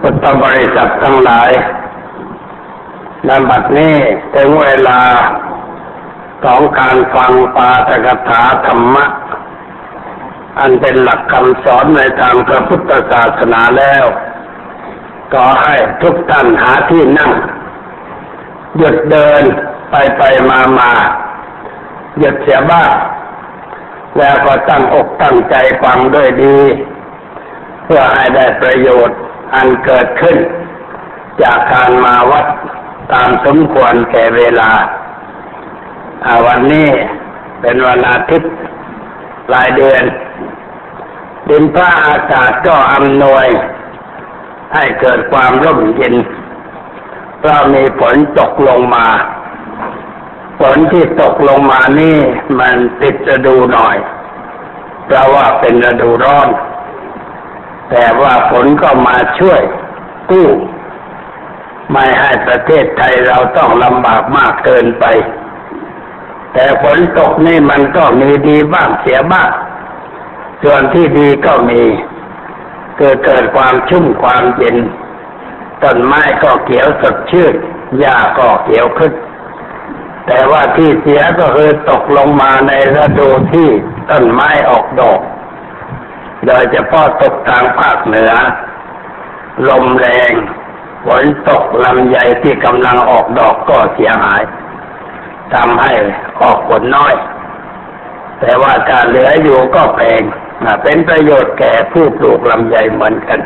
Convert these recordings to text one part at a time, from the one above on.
พุทธบริษัททั้งหลายในบัดนี้ถึงเวลาของการฟังปาตกถาธรรมะ อันเป็นหลักคำสอนในทางพระพุทธศาสนาแล้ว ก็ให้ทุกท่านหาที่นั่ง หยุดเดินไปไปมามาหยุดเสียบ้างแล้วก็ตั้งอกตั้งใจฟังด้วยดี เพื่อให้ได้ประโยชน์ อันเกิดขึ้น จากการมาวัดตามสมควรแก่เวลา วันนี้เป็นวันอาทิตย์ปลายเดือน ดินฟ้าอากาศก็อำนวย ให้เกิดความร่มเย็นเพราะมีฝนตกลงมาฝนที่ตกลงมานี่มันติดจะดูหน่อย เพราะว่าเป็นฤดูร้อน แต่ว่าฝนก็มาช่วยกู้ไม่ให้ประเทศไทยเราต้องลำบากมากเกินไป แต่ฝนตกนี่มันก็มีดีบ้างเสียบ้าง ส่วนที่ดีก็มีเกิดเกิดความชุ่มความเย็น ต้นไม้ก็เขียวสดชื่น หญ้าก็เขียวขึ้น แต่ว่าที่เสียก็คือตกลงมาในฤดูที่ต้นไม้ออกดอก โดยเฉพาะตกทางภาคเหนือ ลมแรงฝนตกลำไยที่กำลังออกดอกก็เสียหายทำให้ออกผลน้อย แต่ว่าการเหลืออยู่ก็แพงเป็นประโยชน์แก่ผู้ปลูกลำไยเหมือนกัน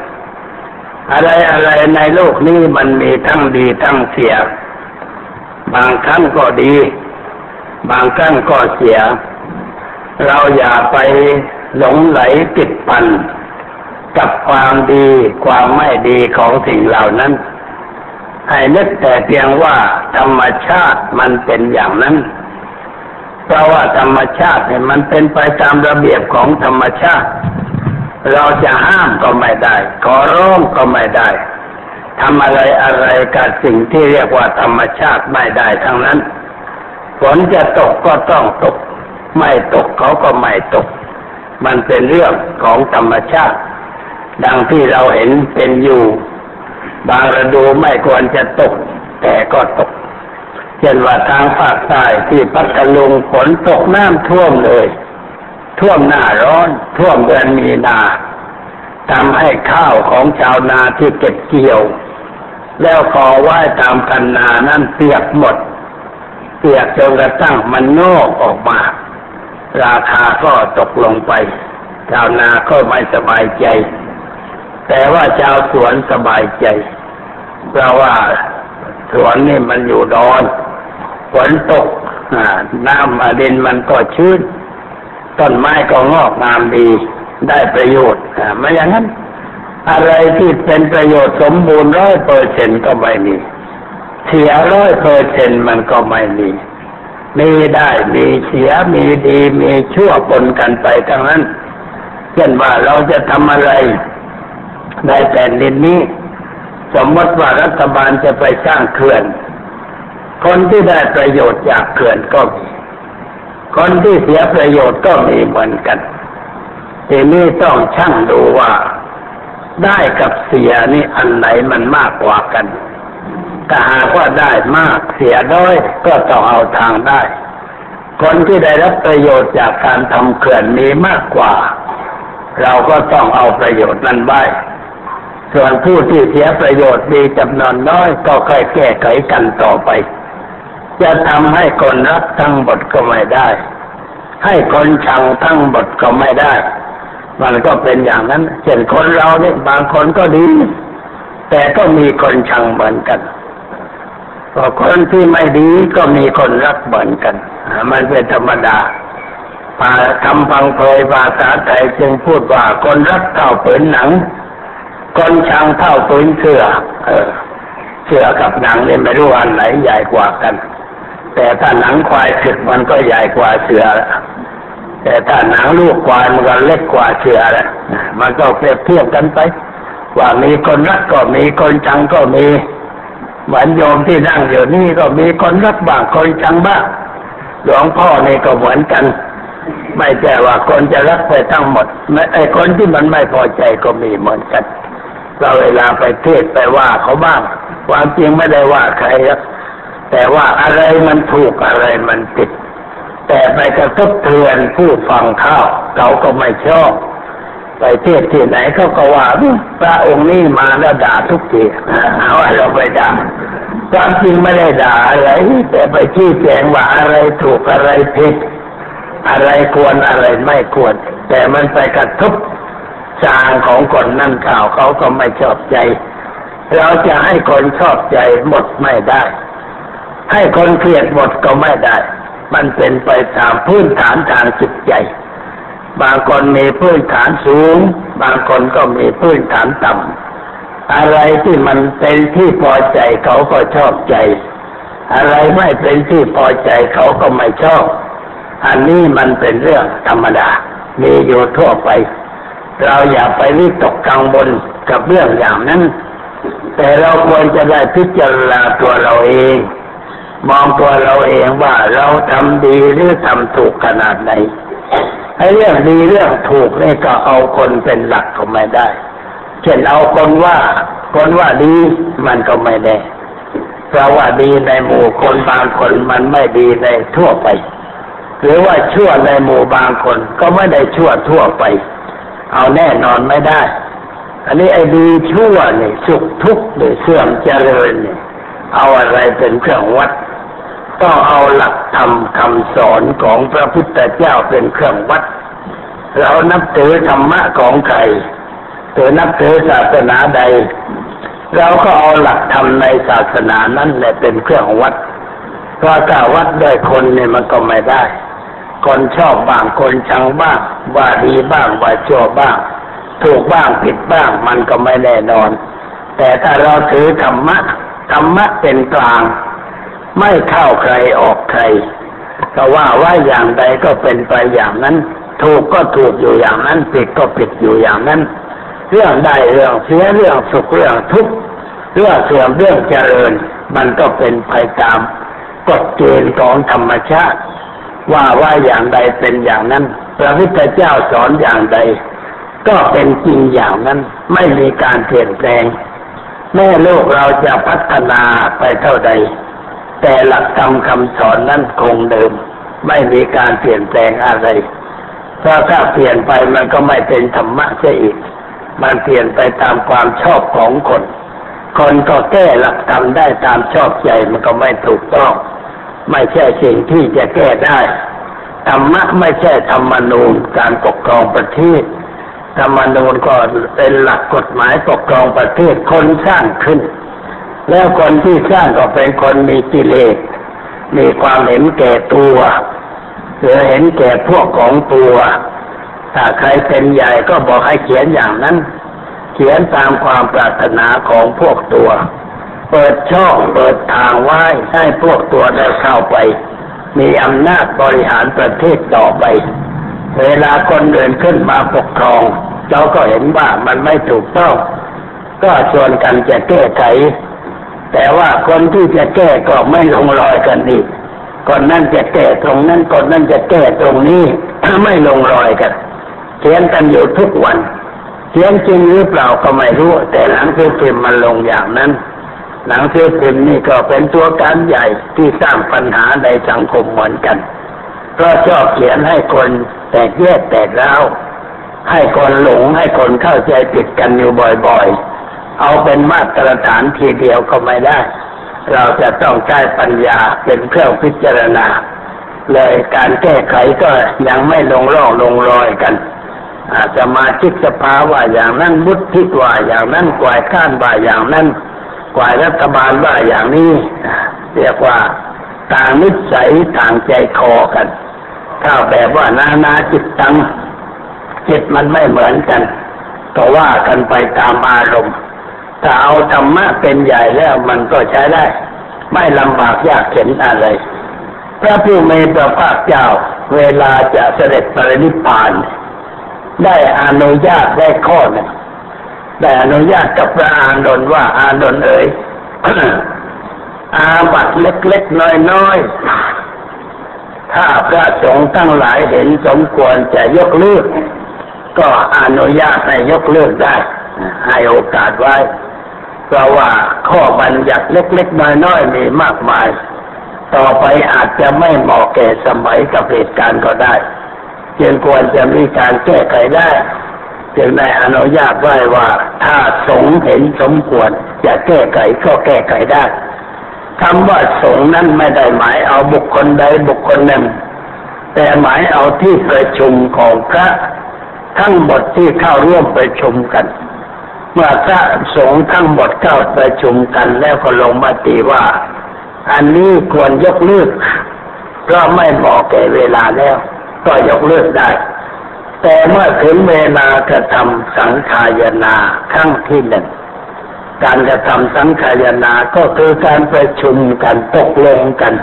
อะไรอะไรในโลกนี้มันมีทั้งดีทั้งเสีย บางครั้งก็ดี บางครั้งก็เสีย เราอย่าไป หลงไหลติดพันกับความดีความไม่ดีของสิ่งเหล่านั้น ให้นึกแต่เพียงว่าธรรมชาติมันเป็นอย่างนั้น เพราะว่าธรรมชาติเนี่ยมันเป็นไปตามระเบียบของธรรมชาติ เราจะห้ามก็ไม่ได้ ขอร้องก็ไม่ได้ทำอะไรอะไรกับสิ่งที่เรียกว่าธรรมชาติไม่ได้ทั้งนั้น ฝนจะตกก็ต้องตก ไม่ตกเขาก็ไม่ตก มันเป็นเรื่องของธรรมชาติ ดังที่เราเห็นเป็นอยู่ บางฤดูไม่ควรจะตก แต่ก็ตก เช่นว่าทางภาคใต้ที่พัทลุงฝนตกน้ำท่วมเลย ท่วมหน้าร้อน ท่วมเดือนมีนาทำให้ข้าวของชาวนาที่เก็บเกี่ยว แล้วขอไหว้ตามคันนานั่นเปียกหมด เปียกจนกระทั่งมันโนกออกมา ราคาก็ตกลงไป ชาวนาก็ไม่สบายใจ แต่ว่าชาวสวนสบายใจ เพราะว่าสวนนี่มันอยู่ดอนฝนตกน้ำมาดินมันก็ชื้น ต้นไม้ก็งอกงามดี ได้ประโยชน์ไม่อย่างนั้น อะไรที่เป็นประโยชน์สมบูรณ์ร้อยเปอร์เซ็นก็ไม่มีเสียร้อยเปอร์เซ็นมันก็ไม่มี มีได้มีเสียมีดีมีชั่วปนกันไปทั้งนั้น เช่นว่าเราจะทำอะไรในแผ่นดินนี้ สมมติว่ารัฐบาลจะไปสร้างเขื่อน คนที่ได้ประโยชน์จากเขื่อนก็มี คนที่เสียประโยชน์ก็มีเหมือนกันทีนี้ต้องช่างดูว่าได้กับเสียนี่อันไหนมันมากกว่ากัน ถ้าหากว่าได้มากเสียน้อยก็ต้องเอาทางได้ คนที่ได้รับประโยชน์จากการทำเขื่อนมีมากกว่า เราก็ต้องเอาประโยชน์นั้นไว้ส่วนผู้ที่เสียประโยชน์มีจำนวนน้อยก็ค่อยแก้ไขกันต่อไป จะทำให้คนรักทั้งหมดก็ไม่ได้ ให้คนชังทั้งหมดก็ไม่ได้ มันก็เป็นอย่างนั้นเช่นคนเราเนี่ยบางคนก็ดี แต่ก็มีคนชังเหมือนกัน พอคนที่ไม่ดีก็มีคนรักเหมือนกัน มันเป็นธรรมดาปาคำพังเพยภาษาไทยจึงพูดว่าคนรักเก่าเปินหนัง คนชังเท่าปืนเสือเออเสือกับหนังเนี่ยไม่รู้อันไหนใหญ่กว่ากัน แต่ถ้าหนังควายสึกมันก็ใหญ่กว่าเสือแต่ถ้าหนังลูกควายมันก็เล็กกว่าเสือแหล้วมันก็เปรียบเทียบกันไป ว่ามีคนรักก็มีคนชังก็มี เหมือนโยมที่นั่งอยู่นี่ก็มีคนรักบ้างคนชังบ้างหลวงพ่อนี่ก็เหมือนกัน ไม่ใช่ว่าคนจะรักไปทั้งหมดไอ้คนที่มันไม่พอใจก็มีเหมือนกันเราเวลาไปเทศไปว่าเขาบ้างความจริงไม่ได้ว่าใครแต่ว่าอะไรมันถูกอะไรมันผิด แต่ไปกระทบเทือนผู้ฟังเข้าเขาก็ไม่ชอบ ไปเทศที่ไหนเขาก็ว่าพระองค์นี้มาแล้วด่าทุกทีเอาว่าเราไปด่าความจริงไม่ได้ด่าอะไร แต่ไปชี้แจงว่าอะไรถูกอะไรผิด อะไรควรอะไรไม่ควร แต่มันไปกระทบจางของคนนั่นข่าวเขาก็ไม่ชอบใจ เราจะให้คนชอบใจหมดไม่ได้ ให้คนเกลียดหมดก็ไม่ได้ มันเป็นไปตามพื้นฐานทางจิตใจ บางคนมีพื้นฐานสูง บางคนก็มีพื้นฐานต่ำอะไรที่มันเป็นที่พอใจเขาก็ชอบใจ อะไรไม่เป็นที่พอใจเขาก็ไม่ชอบ อันนี้มันเป็นเรื่องธรรมดา มีอยู่ทั่วไป เราอย่าไปวิตกกังวลกับเรื่องอย่างนั้น แต่เราควรจะได้พิจารณาตัวเราเอง มองตัวเราเองว่าเราทำดีหรือทำถูกขนาดไหน ไอ้เรื่องดีเรื่องถูกนี่ก็เอาคนเป็นหลักก็ไม่ได้ เช่นเอาคนว่า คนว่าดีมันก็ไม่แน่เพราะว่าดีในหมู่คนบางคนมันไม่ดีในทั่วไป หรือว่าชั่วในหมู่บางคนก็ไม่ได้ชั่วทั่วไป เอาแน่นอนไม่ได้ อันนี้ไอ้ดีชั่วนี่สุขทุกข์หรือเสื่อมเจริญนี่เอาอะไรเป็นเครื่องวัด ต้องเอาหลักธรรมคำสอนของพระพุทธเจ้าเป็นเครื่องวัด เรานับถือธรรมะของใครหรือนับถือศาสนาใด เราก็เอาหลักธรรมในศาสนานั้นแหละเป็นเครื่องวัด เพราะถ้าวัดด้วยคนเนี่ยมันก็ไม่ได้ คนชอบบ้างคนชังบ้าง ว่าดีบ้างว่าชั่วบ้าง ถูกบ้างผิดบ้างมันก็ไม่แน่นอน แต่ถ้าเราถือธรรมะธรรมะเป็นกลาง ไม่เข้าใครออกใครก็ว่าว่าอย่างใดก็เป็นไปอย่างนั้น ถูกก็ถูกอยู่อย่างนั้นผิดก็ผิดอยู่อย่างนั้น เรื่องได้เรื่องเสียเรื่องสุขเรื่องทุกข์เรื่องเสื่อมเรื่องเจริญ มันก็เป็นไปตามกฎเกณฑ์ของธรรมชาติ ว่าว่าอย่างใดเป็นอย่างนั้นพระพุทธเจ้าสอนอย่างใด ก็เป็นจริงอย่างนั้นไม่มีการเปลี่ยนแปลง แม่โลกเราจะพัฒนาไปเท่าใด แต่หลักธรรมคำสอนนั้นคงเดิม ไม่มีการเปลี่ยนแปลงอะไร เพราะถ้าเปลี่ยนไปมันก็ไม่เป็นธรรมะเสียอีก มันเปลี่ยนไปตามความชอบของคน คนก็แก้หลักธรรมได้ตามชอบใจมันก็ไม่ถูกต้อง ไม่ใช่สิ่งที่จะแก้ได้ธรรมะไม่ใช่ธรรมนูญการปกครองประเทศธรรมนูญก็เป็นหลักกฎหมายปกครองประเทศคนสร้างขึ้น แล้วคนที่สร้างก็เป็นคนมีกิเลส มีความเห็นแก่ตัวหรือเห็นแก่พวกของตัว ถ้าใครเป็นใหญ่ก็บอกให้เขียนอย่างนั้น เขียนตามความปรารถนาของพวกตัว เปิดช่องเปิดทางไว้ให้พวกตัวได้เข้าไป มีอำนาจบริหารประเทศต่อไป เวลาคนเดินขึ้นมาปกครอง เราก็เห็นว่ามันไม่ถูกต้อง ก็ชวนกันจะแก้ไข แต่ว่าคนที่จะแก้ก็ไม่ลงรอยกันอีกคนนั่นจะแก้ตรงนั้นคนนั่นจะแก้ตรงนี้ไม่ลงรอยกันเขียนกันอยู่ทุกวันเขียนจริงหรือเปล่าก็ไม่รู้ แต่หลังสือพิมพ์มันลงอย่างนั้นหนังสือพิมพ์นี่ก็เป็นตัวการใหญ่ที่สร้างปัญหาในสังคมเหมือนกันเพราะชอบเขียนให้คนแตกแยกแตกแล้วให้คนหลงให้คนเข้าใจผิดกันอยู่บ่อย ๆ เอาเป็นมาตรฐานทีเดียวก็ไม่ได้ เราจะต้องใช้ปัญญาเป็นเครื่องพิจารณา เลยการแก้ไขก็ยังไม่ลงร่องลงรอยกัน อาจจะมาชิกสภาว่าอย่างนั้นบุตรทิศว่าอย่างนั้นกวายข้านว่าอย่างนั้นกว่ารัฐบาลว่าอย่างนี้เรียกว่าต่างนิสัยต่างใจคอกันถ้าแบบว่านานาจิตตังจิตมันไม่เหมือนกันก็ว่ากันไปตามอารมณ์ ถ้าเอาธรรมะเป็นใหญ่แล้วมันก็ใช้ได้ ไม่ลำบากยากเข็นอะไร พระผู้มีพระภาคเจ้า เวลาจะเสด็จปรินิพพาน ได้อนุญาตได้ข้อหนึ่งได้อนุญาตกับพระอานนท์ว่าอานนท์เอ๋ยอาบัตเล็กๆน้อยๆ ถ้าพระสงฆ์ทั้งหลายเห็นสมควรจะยกเลิก ก็อนุญาตให้ยกเลิกได้ ให้โอกาสไว้ เพราะว่าข้อบัญญัติเล็กๆน้อยๆมีมากมาย ต่อไปอาจจะไม่เหมาะแก่สมัยกับเหตุการณ์ก็ได้จึงควรจะมีการแก้ไขได้จึงได้อนุญาตไว้ว่า ถ้าสงเห็นสมควรจะแก้ไขก็แก้ไขได้คำว่าสงนั้นไม่ได้หมายเอาบุคคลใดบุคคลหนึ่ง แต่หมายเอาที่ประชุมของพระ ทั้งหมดที่เข้าร่วมประชุมกัน เมื่อพระสงฆ์ทั้งหมดเข้าประชุมกันแล้วก็ลงมติว่า อันนี้ควรยกเลิกเพราะไม่เหมาะแก่เวลาแล้ว ก็ยกเลิกได้ แต่เมื่อถึงเวลากระทำสังขายนาครั้งที่หนึ่งการกระทำสังขายนาก็คือการประชุมกันตกลงกัน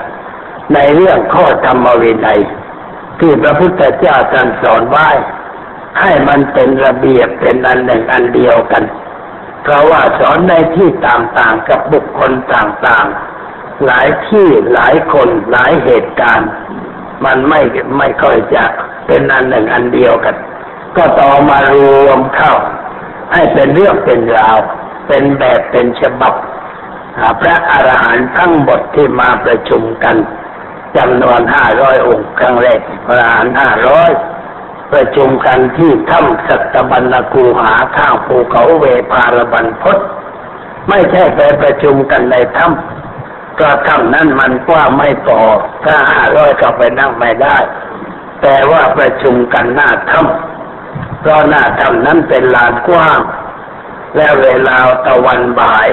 ในเรื่องข้อธรรมวินัยที่พระพุทธเจ้าท่านสอนไว้ให้มันเป็นระเบียบเป็นอันหนึ่งอันเดียวกัน เพราะว่าสอนในที่ต่างๆกับบุคคลต่างๆ หลายที่หลายคนหลายเหตุการณ์ มันไม่ไม่ค่อยจะเป็นอันหนึ่งอันเดียวกัน ก็ต่อมารวมเข้า ให้เป็นเรื่องเป็นราว เป็นแบบเป็นฉบับพระอรหันต์ทั้งหมดที่มาประชุมกันจำนวนห้าร้อยองค์ครั้งแรกพระอรหันต์ห้าร้อย ประชุมกันที่ถ้ำสัตบัญญกูหาข้างภูเขาเวพารบันพศไม่ใช่ไปประชุมกันในถ้ำก็ถ้ำนั้นมันกว้างไม่พอถ้าห้าร้อยก็ไปนั่งไม่ได้ แต่ว่าประชุมกันหน้าถ้ำเพราะหน้าถ้ำนั้นเป็นลานกว้าง และเวลาตะวันบ่าย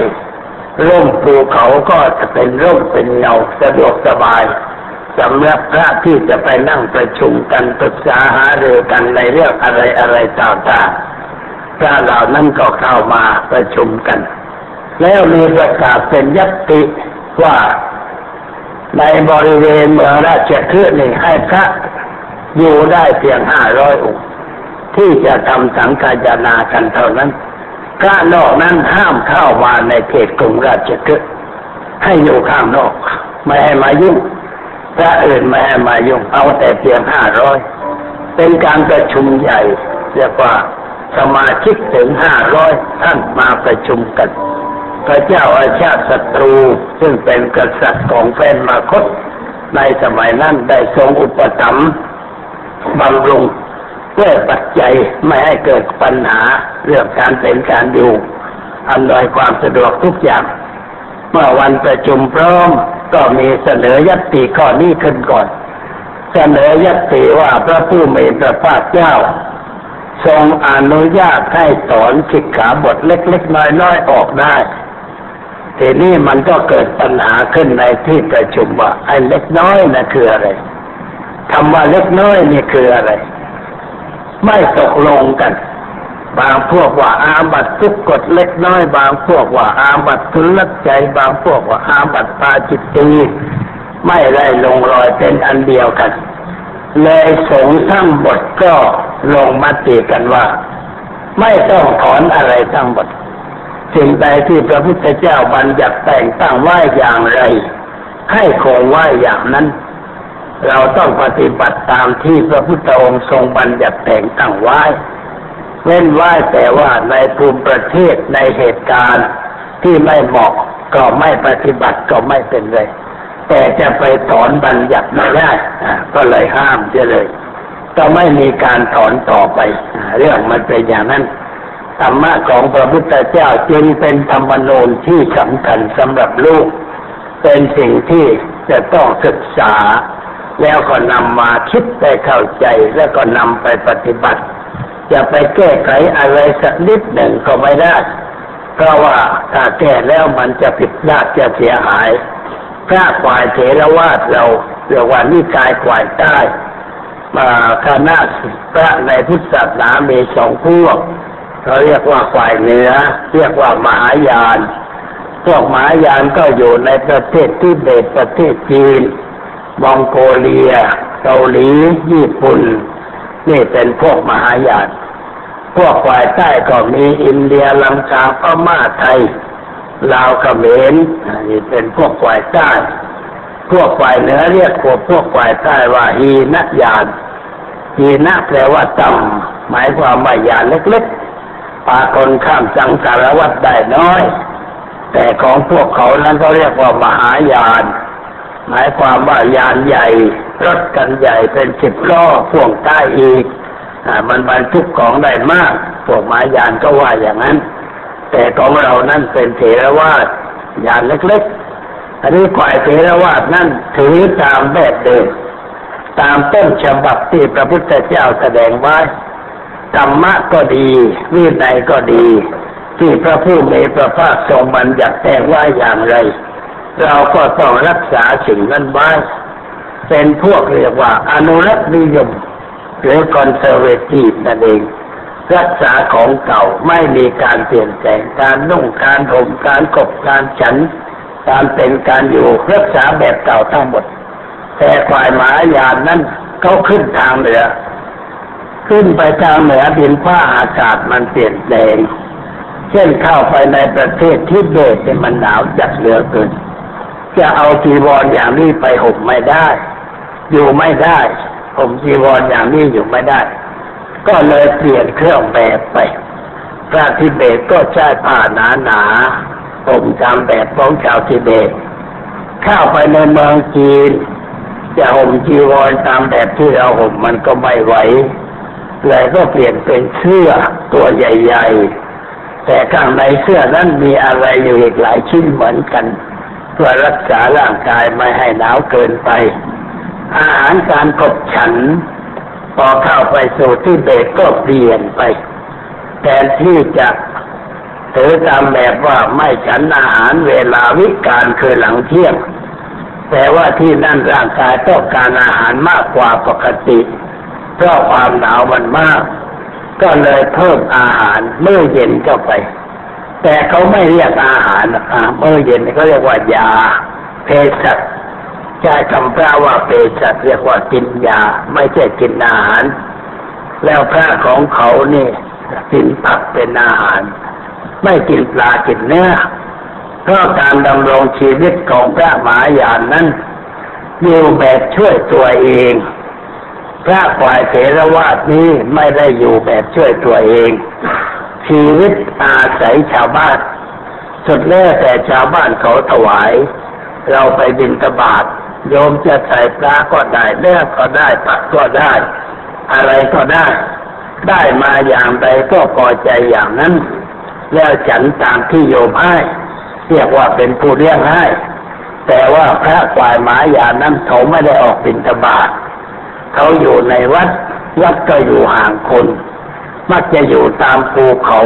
ร่มภูเขาก็จะเป็นร่มเป็นเงาสะดวกสบาย สำหรับพระที่จะไปนั่งประชุมกันปรึกษาหารือกันในเรื่องอะไรอะไรต่างๆพระเหล่านั้นก็เข้ามาประชุมกัน แล้วมีประกาศเป็นยัตติว่าในบริเวณเมืองราชคฤห์นี่ให้พระอยู่ได้เพียงห้าร้อยองค์ที่จะทำสังฆานากันเท่านั้นพระนอกนั้นห้ามเข้ามาในเขตกรุงราชกฤห์ให้อยู่ข้างนอก ไม่ให้มายุ่ง พระอื่นไม่ให้มายุ่งเอาแต่เพียงห้าร้อยเป็นการประชุมใหญ่ เรียกว่าสมาชิกถึงห้าร้อยท่านมาประชุมกัน พระเจ้าอาชาติศัตรูซึ่งเป็นกษัตริย์ของแฟนมาคต ในสมัยนั้นได้ทรงอุปถัมภ์บำรุงแก้ปัจจัยไม่ให้เกิดปัญหาเรื่องการเป็นการอยู่อำนวยความสะดวกทุกอย่าง เมื่อวันประชุมพร้อม ก็มีเสนอยัตติข้อนี้ขึ้นก่อน เสนอยัตติว่าพระผู้มีพระภาคเจ้า ทรงอนุญาตให้สอนสิกขาบทเล็กๆน้อยๆออกได้ทีนี้มันก็เกิดปัญหาขึ้นในที่ประชุมว่าไอ้เล็กน้อยนะคืออะไรคำว่าเล็กน้อยนี่คืออะไร ไม่ตกลงกัน บางพวกว่าอาบัตทุกกฎเล็กน้อย บางพวกว่าอาบัตทุลักใจ บางพวกว่าอาบัตปาจิตตีไม่ได้ลงรอยเป็นอันเดียวกัน เลยสงทั้งหมดก็ลงมติกันว่า ไม่ต้องถอนอะไรทั้งหมดสิ่งใดที่พระพุทธเจ้าบัญญัติแต่งตั้งไว้อย่างไร ให้คงไว้อย่างนั้น เราต้องปฏิบัติตามที่พระพุทธองค์ทรงบัญญัติแต่งตั้งไว้ เว้นไว้แต่ว่าในภูมิประเทศในเหตุการณ์ที่ไม่เหมาะก็ไม่ปฏิบัติก็ไม่เป็นไรแต่จะไปถอนบัญญัติไม่ได้ก็เลยห้ามเสียเลย ก็ไม่มีการถอนต่อไป เรื่องมันเป็นอย่างนั้นธรรมะของพระพุทธเจ้าจึงเป็นธรรมนูญที่สำคัญสำหรับลูก เป็นสิ่งที่จะต้องศึกษา แล้วก็นำมาคิดไปเข้าใจแล้วก็นำไปปฏิบัติ จะไปแก้ไขอะไรสักนิดหนึ่งก็ไม่ได้ เพราะว่าถ้าแก้แล้วมันจะผิดพลาดจะเสียหาย พระฝ่ายเถรวาทเราเรียกว่านิกายฝ่ายใต้มาคณะพระในพุทธศาสนามีสองพวกเขาเรียกว่าฝ่ายเหนือ เรียกว่ามหายาน พวกมหายานก็อยู่ในประเทศที่เบตประเทศจีนมองโกเลีย เกาหลี ญี่ปุ่น นี่เป็นพวกมหายาน พวกฝ่ายใต้ก็มีอินเดียลังกาพม่าไทยลาวเขมรนี่เป็นพวกฝ่ายใต้ พวกฝ่ายเหนือเรียกพวกพวกฝ่ายใต้ว่าฮีนักยานฮีนะแปลว่าต่ำหมายความว่ายานเล็กๆปาคนข้ามสังสารวัฏได้น้อย แต่ของพวกเขานั้นเขาเรียกว่ามหายาน หมายความว่ายานใหญ่ รถกันใหญ่เป็นสิบล้อพ่วงใต้อีกอมันบรรทุกของได้มากพวกมายานก็ว่าอย่างนั้น แต่ของเรานั้นเป็นเถรวาทยานเล็กๆ อันนี้ฝ่ายเถรวาทนั่นถือตามแบบเดิมตามต้นฉบับที่พระพุทธเจ้าแสดงไว้ธรรมะก็ดีวินัยก็ดี ที่พระผู้มีพระภาคทรงบัญญัติแต่งว่าอย่างไร เราก็ต้องรักษาสิ่งนั้นไว้ เป็นพวกเรียกว่าอนุรักษ์นิยม หรือคอนเซอร์เวทีฟนั่นเอง รักษาของเก่าไม่มีการเปลี่ยนแปลงการนุ่งการห่มการกบการฉัน การเป็นการอยู่รักษาแบบเก่าทั้งหมด แต่ฝ่ายหมายานนั้นเขาขึ้นทางเหนือขึ้นไปทางเหนือดินฟ้าอากาศมันเปลี่ยนแปลง เช่นเข้าไปในประเทศที่เบสมันหนาวจัดเหลือเกิน จะเอาจีวรอย่างนี้ไปห่มไม่ได้ อยู่ไม่ได้ห่มจีวรอย่างนี้อยู่ไม่ได้ ก็เลยเปลี่ยนเครื่องแบบไป พระทิเบตก็ใช้ผ้าหนาหนาห่มตามแบบของชาวทิเบต เข้าไปในเมืองจีน จะห่มจีวรตามแบบที่เราห่มมันก็ไม่ไหวเลยก็เปลี่ยนเป็นเสื้อตัวใหญ่ ๆ แต่ข้างในเสื้อนั้นมีอะไรอยู่อีกหลายชิ้นเหมือนกัน เพื่อรักษาร่างกายไม่ให้หนาวเกินไป อาหารการกบฉัน พอเข้าไปสู่ที่เบตก็เปลี่ยนไป แทนที่จะถือตามแบบว่าไม่ฉันอาหารเวลาวิกาลคือหลังเที่ยง แต่ว่าที่นั่นร่างกายต้องการอาหารมากกว่าปกติ เพราะความหนาวมันมาก ก็เลยเพิ่มอาหารเมื่อเย็นเข้าไป แต่เขาไม่เรียกอาหารนะเมื่อเย็นเขาเรียกว่ายาเภสัช ใช้คำพระว่าเภสัชเรียกว่ากินยา ไม่ใช่กินอาหาร แล้วพระของเขาเนี่กินผักเป็นอาหาร ไม่กินปลากินเนื้อเพราะการดำรงชีวิตของพระมหายานนั้นอยู่แบบช่วยตัวเอง พระฝ่ายเถรวาทนี้ไม่ได้อยู่แบบช่วยตัวเอง ชีวิตอาศัยชาวบ้านสุดแล้แต่ชาวบ้านเขาถวาย เราไปบินตบาท โยมจะใส่ปลาก็ได้เนื้อก็ได้ผักก็ได้ อะไรก็ได้ ได้มาอย่างใดก็พอใจอย่างนั้น แล้วฉันตามที่โยมให้เรียกว่าเป็นผู้เลี้ยงให้ แต่ว่าพระฝ่ายหมายานั้นเขาไม่ได้ออกบินตบาทเขาอยู่ในวัดวัดก็อยู่ห่างคน มักจะอยู่ตามภูเขา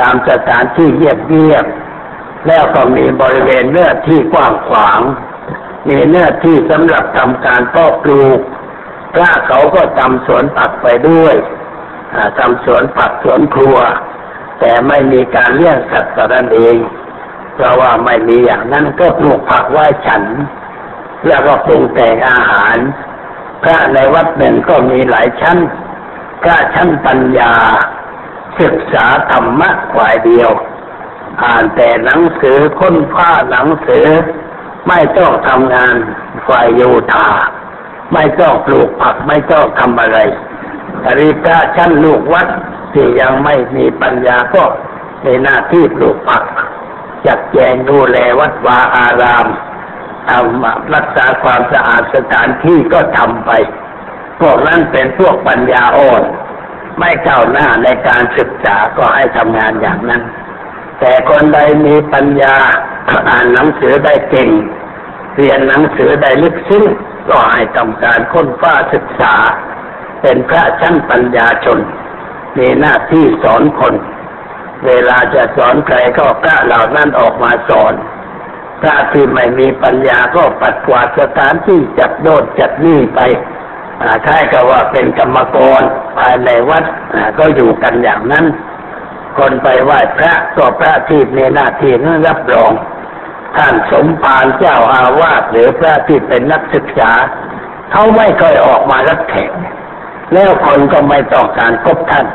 ตามสถานที่เงียบๆแล้วก็มีบริเวณเนื้อที่กว้างขวาง มีเนื้อที่สำหรับทำการเพาะปลูกพระเขาก็ทำสวนผักไปด้วยทำสวนผักสวนครัว แต่ไม่มีการเลี้ยงสัตว์ตนั้นเองเพราะว่าไม่มีอย่างนั้นก็ปลูกผักไว้ฉัน แล้วก็ปรุงแต่งอาหารพระในวัดหนึ่งก็มีหลายชั้นพระชั้นปัญญา ศึกษาธรรมะฝ่ายเดียว อ่านแต่หนังสือค้นผ้าหนังสือ ไม่ต้องทำงานฝ่ายโยธา ไม่ต้องปลูกผักไม่ต้องทำอะไรอริพระชั้นลูกวัดที่ยังไม่มีปัญญาก็ในหน้าที่ปลูกผักจัดแจงดูแลวัดวาอารามทำรักษาความสะอาดสถานที่ก็ทำไป พวกนั้นเป็นพวกปัญญาอ่อน ไม่ก้าหน้าในการศึกษาก็ให้ทำงานอย่างนั้น แต่คนใดมีปัญญาอ่านหนังสือได้เก่ง เรียนหนังสือได้ลึกซึ้งก็ให้ทำการค้นฟ้าศึกษา เป็นพระชั้นปัญญาชน มีหน้าที่สอนคน เวลาจะสอนใครก็พระเหล่านั้นออกมาสอนพระที่ไม่มีปัญญาก็ปัดกวาดสถานที่จัดโดดจัดนี่ไปคล้ายกับว่าเป็นกรรมกรภายในวัดก็อยู่กันอย่างนั้น คนไปไหว้พระก็พระที่มีหน้าที่นั้นรับรอง ท่านสมภารเจ้าอาวาสหรือพระที่เป็นนักศึกษาเขาไม่เคยออกมารับแขกแล้วคนก็ไม่ต้องการพบท่าน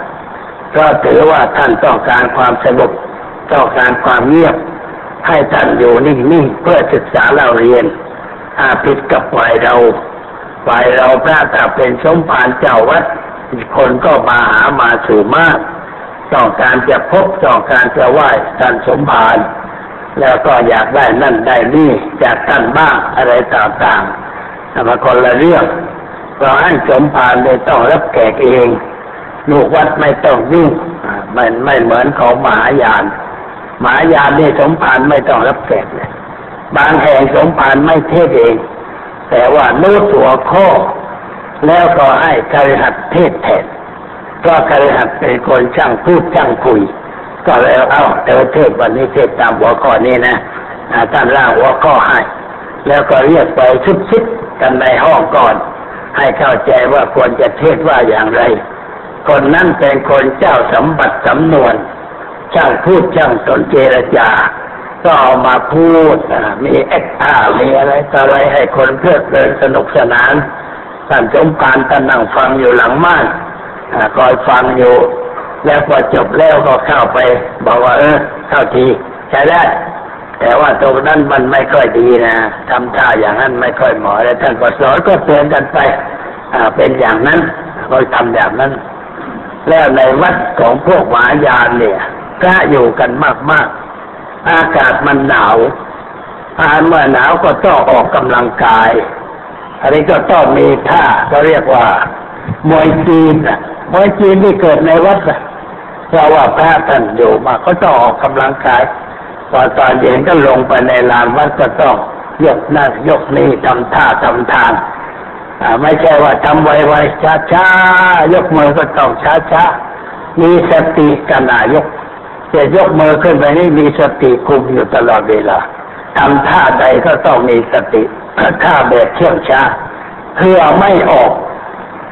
ก็ถือว่าท่านต้องการความสงบต้องการความเงียบ ให้ท่านอยู่นิ่งๆเพื่อศึกษาเราเรียนอาผิดกับฝ่ายเราฝ่ายเราพระถ้าเป็นสมภารเจ้าวัดคนก็มาหามาสู่มาก ต้องการจะพบต้องการจะไหว้ท่านสมภาร แล้วก็อยากได้นั่นได้นี่จากท่านบ้างอะไรต่างๆแต่มาคนละเรื่องเราให้สมภารเลยต้องรับแขกเองลูกวัดไม่ต้องยุ่งมันไม่เหมือนของมหายานมหายานนี่สมภารไม่ต้องรับแขกเลยบางแห่งสมภารไม่เทศเอง แต่ว่านู้ตัวข้อ แล้วก็ให้คารหัดเทศแทนก็คารหัดเป็นคนช่างพูดช่างคุย ก็เลยเอาเธอเทศวันนี้เทศตามหัวข้อนี้นะท่านร่างหัวข้อให้ แล้วก็เรียกไปชุดๆกันในห้องก่อน ให้เข้าใจว่าควรจะเทศว่าอย่างไร คนนั้นเป็นคนเจ้าสมบัติสำนวนช่างพูดช่างสนเจรจา ก็เอามาพูดมีเอ็กท่ามีอะไรต่ออะไรให้คนเพลิดเพลินสนุกสนานท่านสมภารท่านนั่งฟังอยู่หลังม่านคอยฟังอยู่ แล้วพอจบแล้วก็เข้าไป บอกว่า เออ เข้าทีใช้ได้แต่ว่าตรงนั้นมันไม่ค่อยดีนะทำท่าอย่างนั้นไม่ค่อยเหมาะแล้วท่านก็สอนก็เตือนกันไป อ่า เป็นอย่างนั้นก็ทำอย่างนั้น แล้วในวัดของพวกหวายานเนี่ยพระอยู่กันมากๆ อากาศมันหนาวอาเมื่อหนาวก็ต้องออกกำลังกาย อันนี้ก็ต้องมีท่าก็เรียกว่ามวยจีนอะมวยจีนที่เกิดในวัดอะ เพราะว่าพระท่านอยู่มาก็ต้องออกกำลังกายพอตอนเย็นก็ลงไปในลานวัดก็ต้องยกนั่นยกนี่ทำท่าทำทางไม่ใช่ว่าทำไวๆช้าๆยกมือก็ต้องช้าๆมีสติกันนายกจะยกมือขึ้นไปนี่มีสติคุมอยู่ตลอดเวลาทำท่าใดก็ต้องมีสติท่าแบบเชื่องช้าเพื่อไม่ออก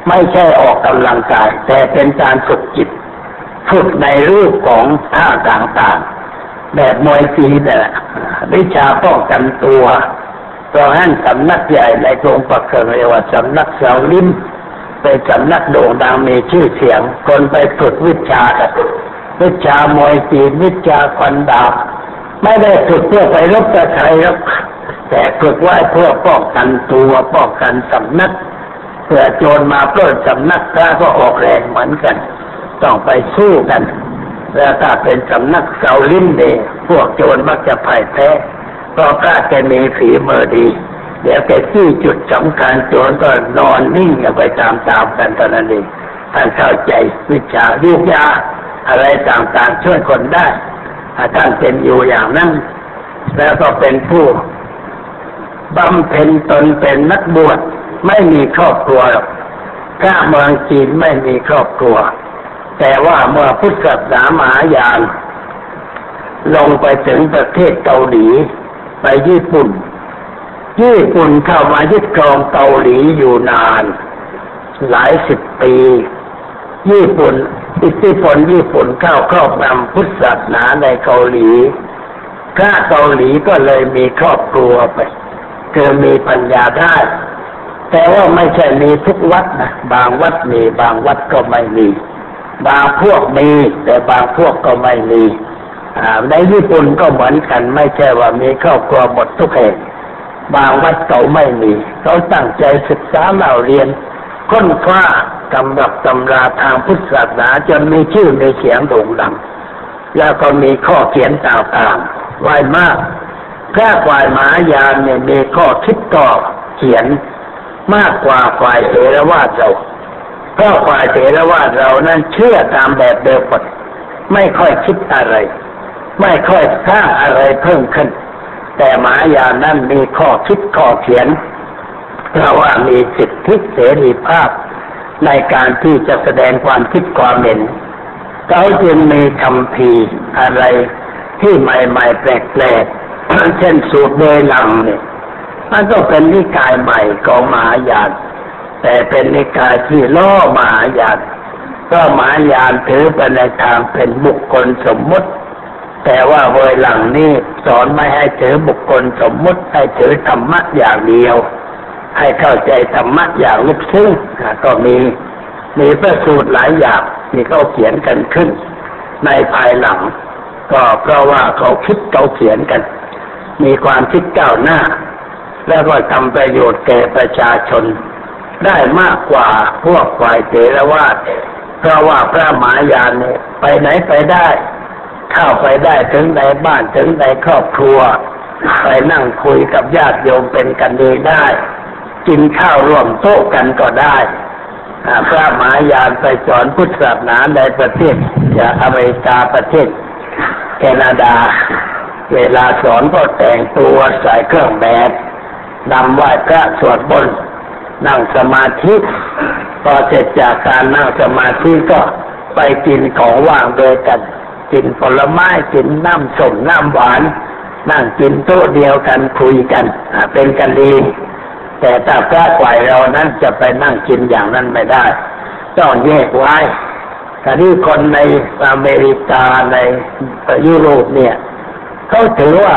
ไม่ใช่ออกกำลังกาย แต่เป็นการฝึกจิต ฝึกในรูปของท่าต่างๆ แบบมวยจีนน่ะวิชาป้องกันตัวเพราะนั้สำนักใหญ่ในกรุงปักเกิ่งเรียกว่าสำนักเสาลิมเป็นสำนักโด่งดังมีชื่อเสียง คนไปฝึกวิชาวิชามวยจีนวิชาควันดาบ ไม่ได้ฝึกเพื่อไปรบกับใครรับแต่ฝึกไว้เพื่อป้องกันตัวป้องกันสำนักเผื่อโจรมาปล้นสำนักพระก็ออกแรงเหมือนกัน ต้องไปสู้กัน แล้วถ้าเป็นสำนักเสาลิ้นเดพวกโจรมักจะพ่ายแพ้เพราะพระแกมีฝีมือดี เดี๋ยวแกที่จุดสำคัญโจรก็นอนนิ่งไปตามๆกันตอนนั้นเองท่านเข้าใจวิชายุกยาอะไรต่างๆช่วยคนได้ท่านเป็นอยู่อย่างนั้น แล้วก็เป็นผู้บำเพ็ญตนเป็นนักบวชไม่มีครอบครัวหรอกถ้าเมืองจีนไม่มีครอบครัว แต่ว่าเมื่อพุทธศาสนามหายาน ลงไปถึงประเทศเกาหลี ไปญี่ปุ่น ญี่ปุ่นเข้ามายึดครองเกาหลีอยู่นาน หลายสิบปี ญี่ปุ่นอิทธิพลญี่ปุ่นเข้าครอบงำพุทธศาสนาในเกาหลีข้าเกาหลีก็เลยมีครอบครัวไปคือมีปัญญาได้ แต่ว่าไม่ใช่มีทุกวัดนะ บางวัดมีบางวัดก็ไม่มี บางพวกมีแต่บางพวกก็ไม่มีในญี่ปุ่นก็เหมือนกันไม่ใช่ว่ามีครอบครัวหมดทุกแห่งบางวัดเขาไม่มีเขาตั้งใจศึกษาเล่าเรียนค้นคว้าตำรับตำราทางพุทธศาสนาจนมีชื่อในเสียงโด่งดังแล้วก็มีข้อเขียนต่างๆไว้มากแค่ฝ่ายมหายานเนี่ยมีข้อคิดต่อเขียนมากกว่าฝ่ายเถรวาทเรา พราะฝ่ายเถรวาทเรานั้นเชื่อตามแบบเดิมหมดไม่ค่อยคิดอะไร ไม่ค่อยสร้างอะไรเพิ่มขึ้น แต่มหายานนั้นมีข้อคิดข้อเขียนเพราะว่ามีสิทธิเสรีภาพในการที่จะแสดงความคิดความเห็นเขาจึงมีคำพีอะไรที่ใหม่ๆแปลกเช่นสูตรโดยหลังเนี่ยมันก็เป็นนิกายใหม่ของมหายาน แต่เป็นนิกายที่ล่อมหายานก็มหายานถือไปในทางเป็นบุคคลสมมุติ แต่ว่าโดยหลังนี้สอนไม่ให้ถือบุคคลสมมุติให้ถือธรรมะอย่างเดียว ให้เข้าใจธรรมะอย่างลึกซึ้งก็มีมีพระสูตรหลายอย่างที่เขาเขียนกันขึ้น ในภายหลัง ก็เพราะว่าเขาคิดเขาเขียนกัน มีความคิดก้าวหน้า แล้วก็ทำประโยชน์แก่ประชาชน ได้มากกว่าพวกฝ่ายเถรวาทเพราะว่าพระมหายานเนี่ยไปไหนไปได้ เข้าไปได้ถึงในบ้านถึงในครอบครัว ไปนั่งคุยกับญาติโยมเป็นกันเองได้ กินข้าวร่วมโต๊ะกันก็ได้พระมหายานไปสอนพุทธศาสนาในประเทศอย่างอเมริกาประเทศ แคนาดา เวลาสอนก็แต่งตัวใส่เครื่องแบบนำไหว้พระสวดมนต์ นั่งสมาธิพอเสร็จจากการนั่งสมาธิก็ไปกินของว่างโดยกันกินผลไม้กินน้ำส้มน้ำหวาน นั่งกินโต๊ะเดียวกันคุยกันเป็นกันดี แต่ถ้าพระกวายเรานั้นจะไปนั่งกินอย่างนั้นไม่ได้ต้องแยกไว้แต่นี่คนในอเมริกาในยุโรปเนี่ยเขาถือว่า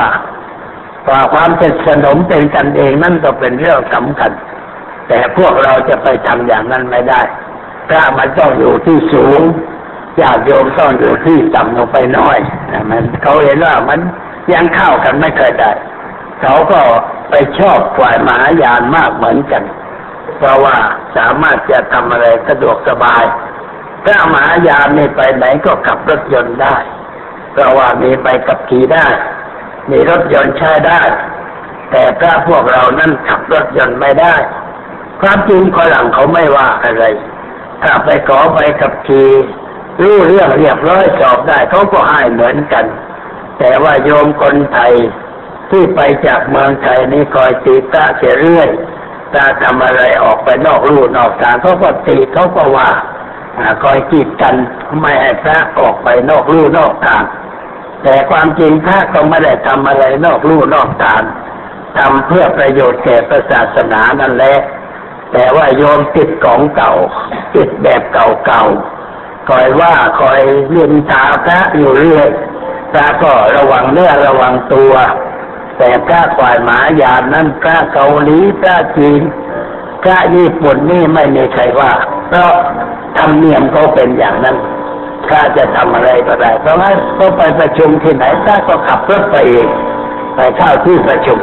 ความเป็นสนมเป็นกันเองนั่นก็เป็นเรื่องสำคัญ แต่พวกเราจะไปทำอย่างนั้นไม่ได้พระมันต้องอยู่ที่สูงญาติโยมต้องอยู่ที่ต่ำลงไปน้อยมันเขาเห็นว่ามันยังเข้ากันไม่เคยได้ เขาก็ไปชอบฝ่ายมหายานมากเหมือนกัน เพราะว่าสามารถจะทำอะไรสะดวกสบายถ้ามหายานนี่ไปไหนก็ขับรถยนต์ได้ เพราะว่ามีไปกับขี่ได้ มีรถยนต์ใช้ได้ แต่ถ้าพวกเรานั้นขับรถยนต์ไม่ได้ ความจริงคนหลังเขาไม่ว่าอะไร ถ้าไปขอไปกับขี่รู้เรื่องเรียบร้อยสอบได้เขาก็ให้เหมือนกัน แต่ว่าโยมคนไทยที่ไปจากเมืองไทยนี่คอยตีตาเสียเรื่อยตาทำอะไรออกไปนอกรูนอกทางเขาก็ตีเขาก็ว่าคอยกีดกันไม่ให้พระออกไปนอกรูนอกทาง แต่ความจริงพระก็ไม่ได้ทำอะไรนอกรูนอกทางทำเพื่อประโยชน์แก่ศาสนานั่นแหละ แต่ว่าโยมติดของเก่า ติดแบบเก่าๆคอยว่าคอยเลียนตาพระอยู่เรื่อยพระก็ระวังเนื้อระวังตัว แต่พระฝ่ายหมายานนั้นพระเกาหลีพระจีนพระญี่ปุ่นนี่ไม่มีใครว่า เพราะธรรมเนียมเขาเป็นอย่างนั้นพระจะทำอะไรก็ได้เพราะงั้นเขาไปประชุมที่ไหนพระก็ขับรถไปเองไปเข้าที่ประชุม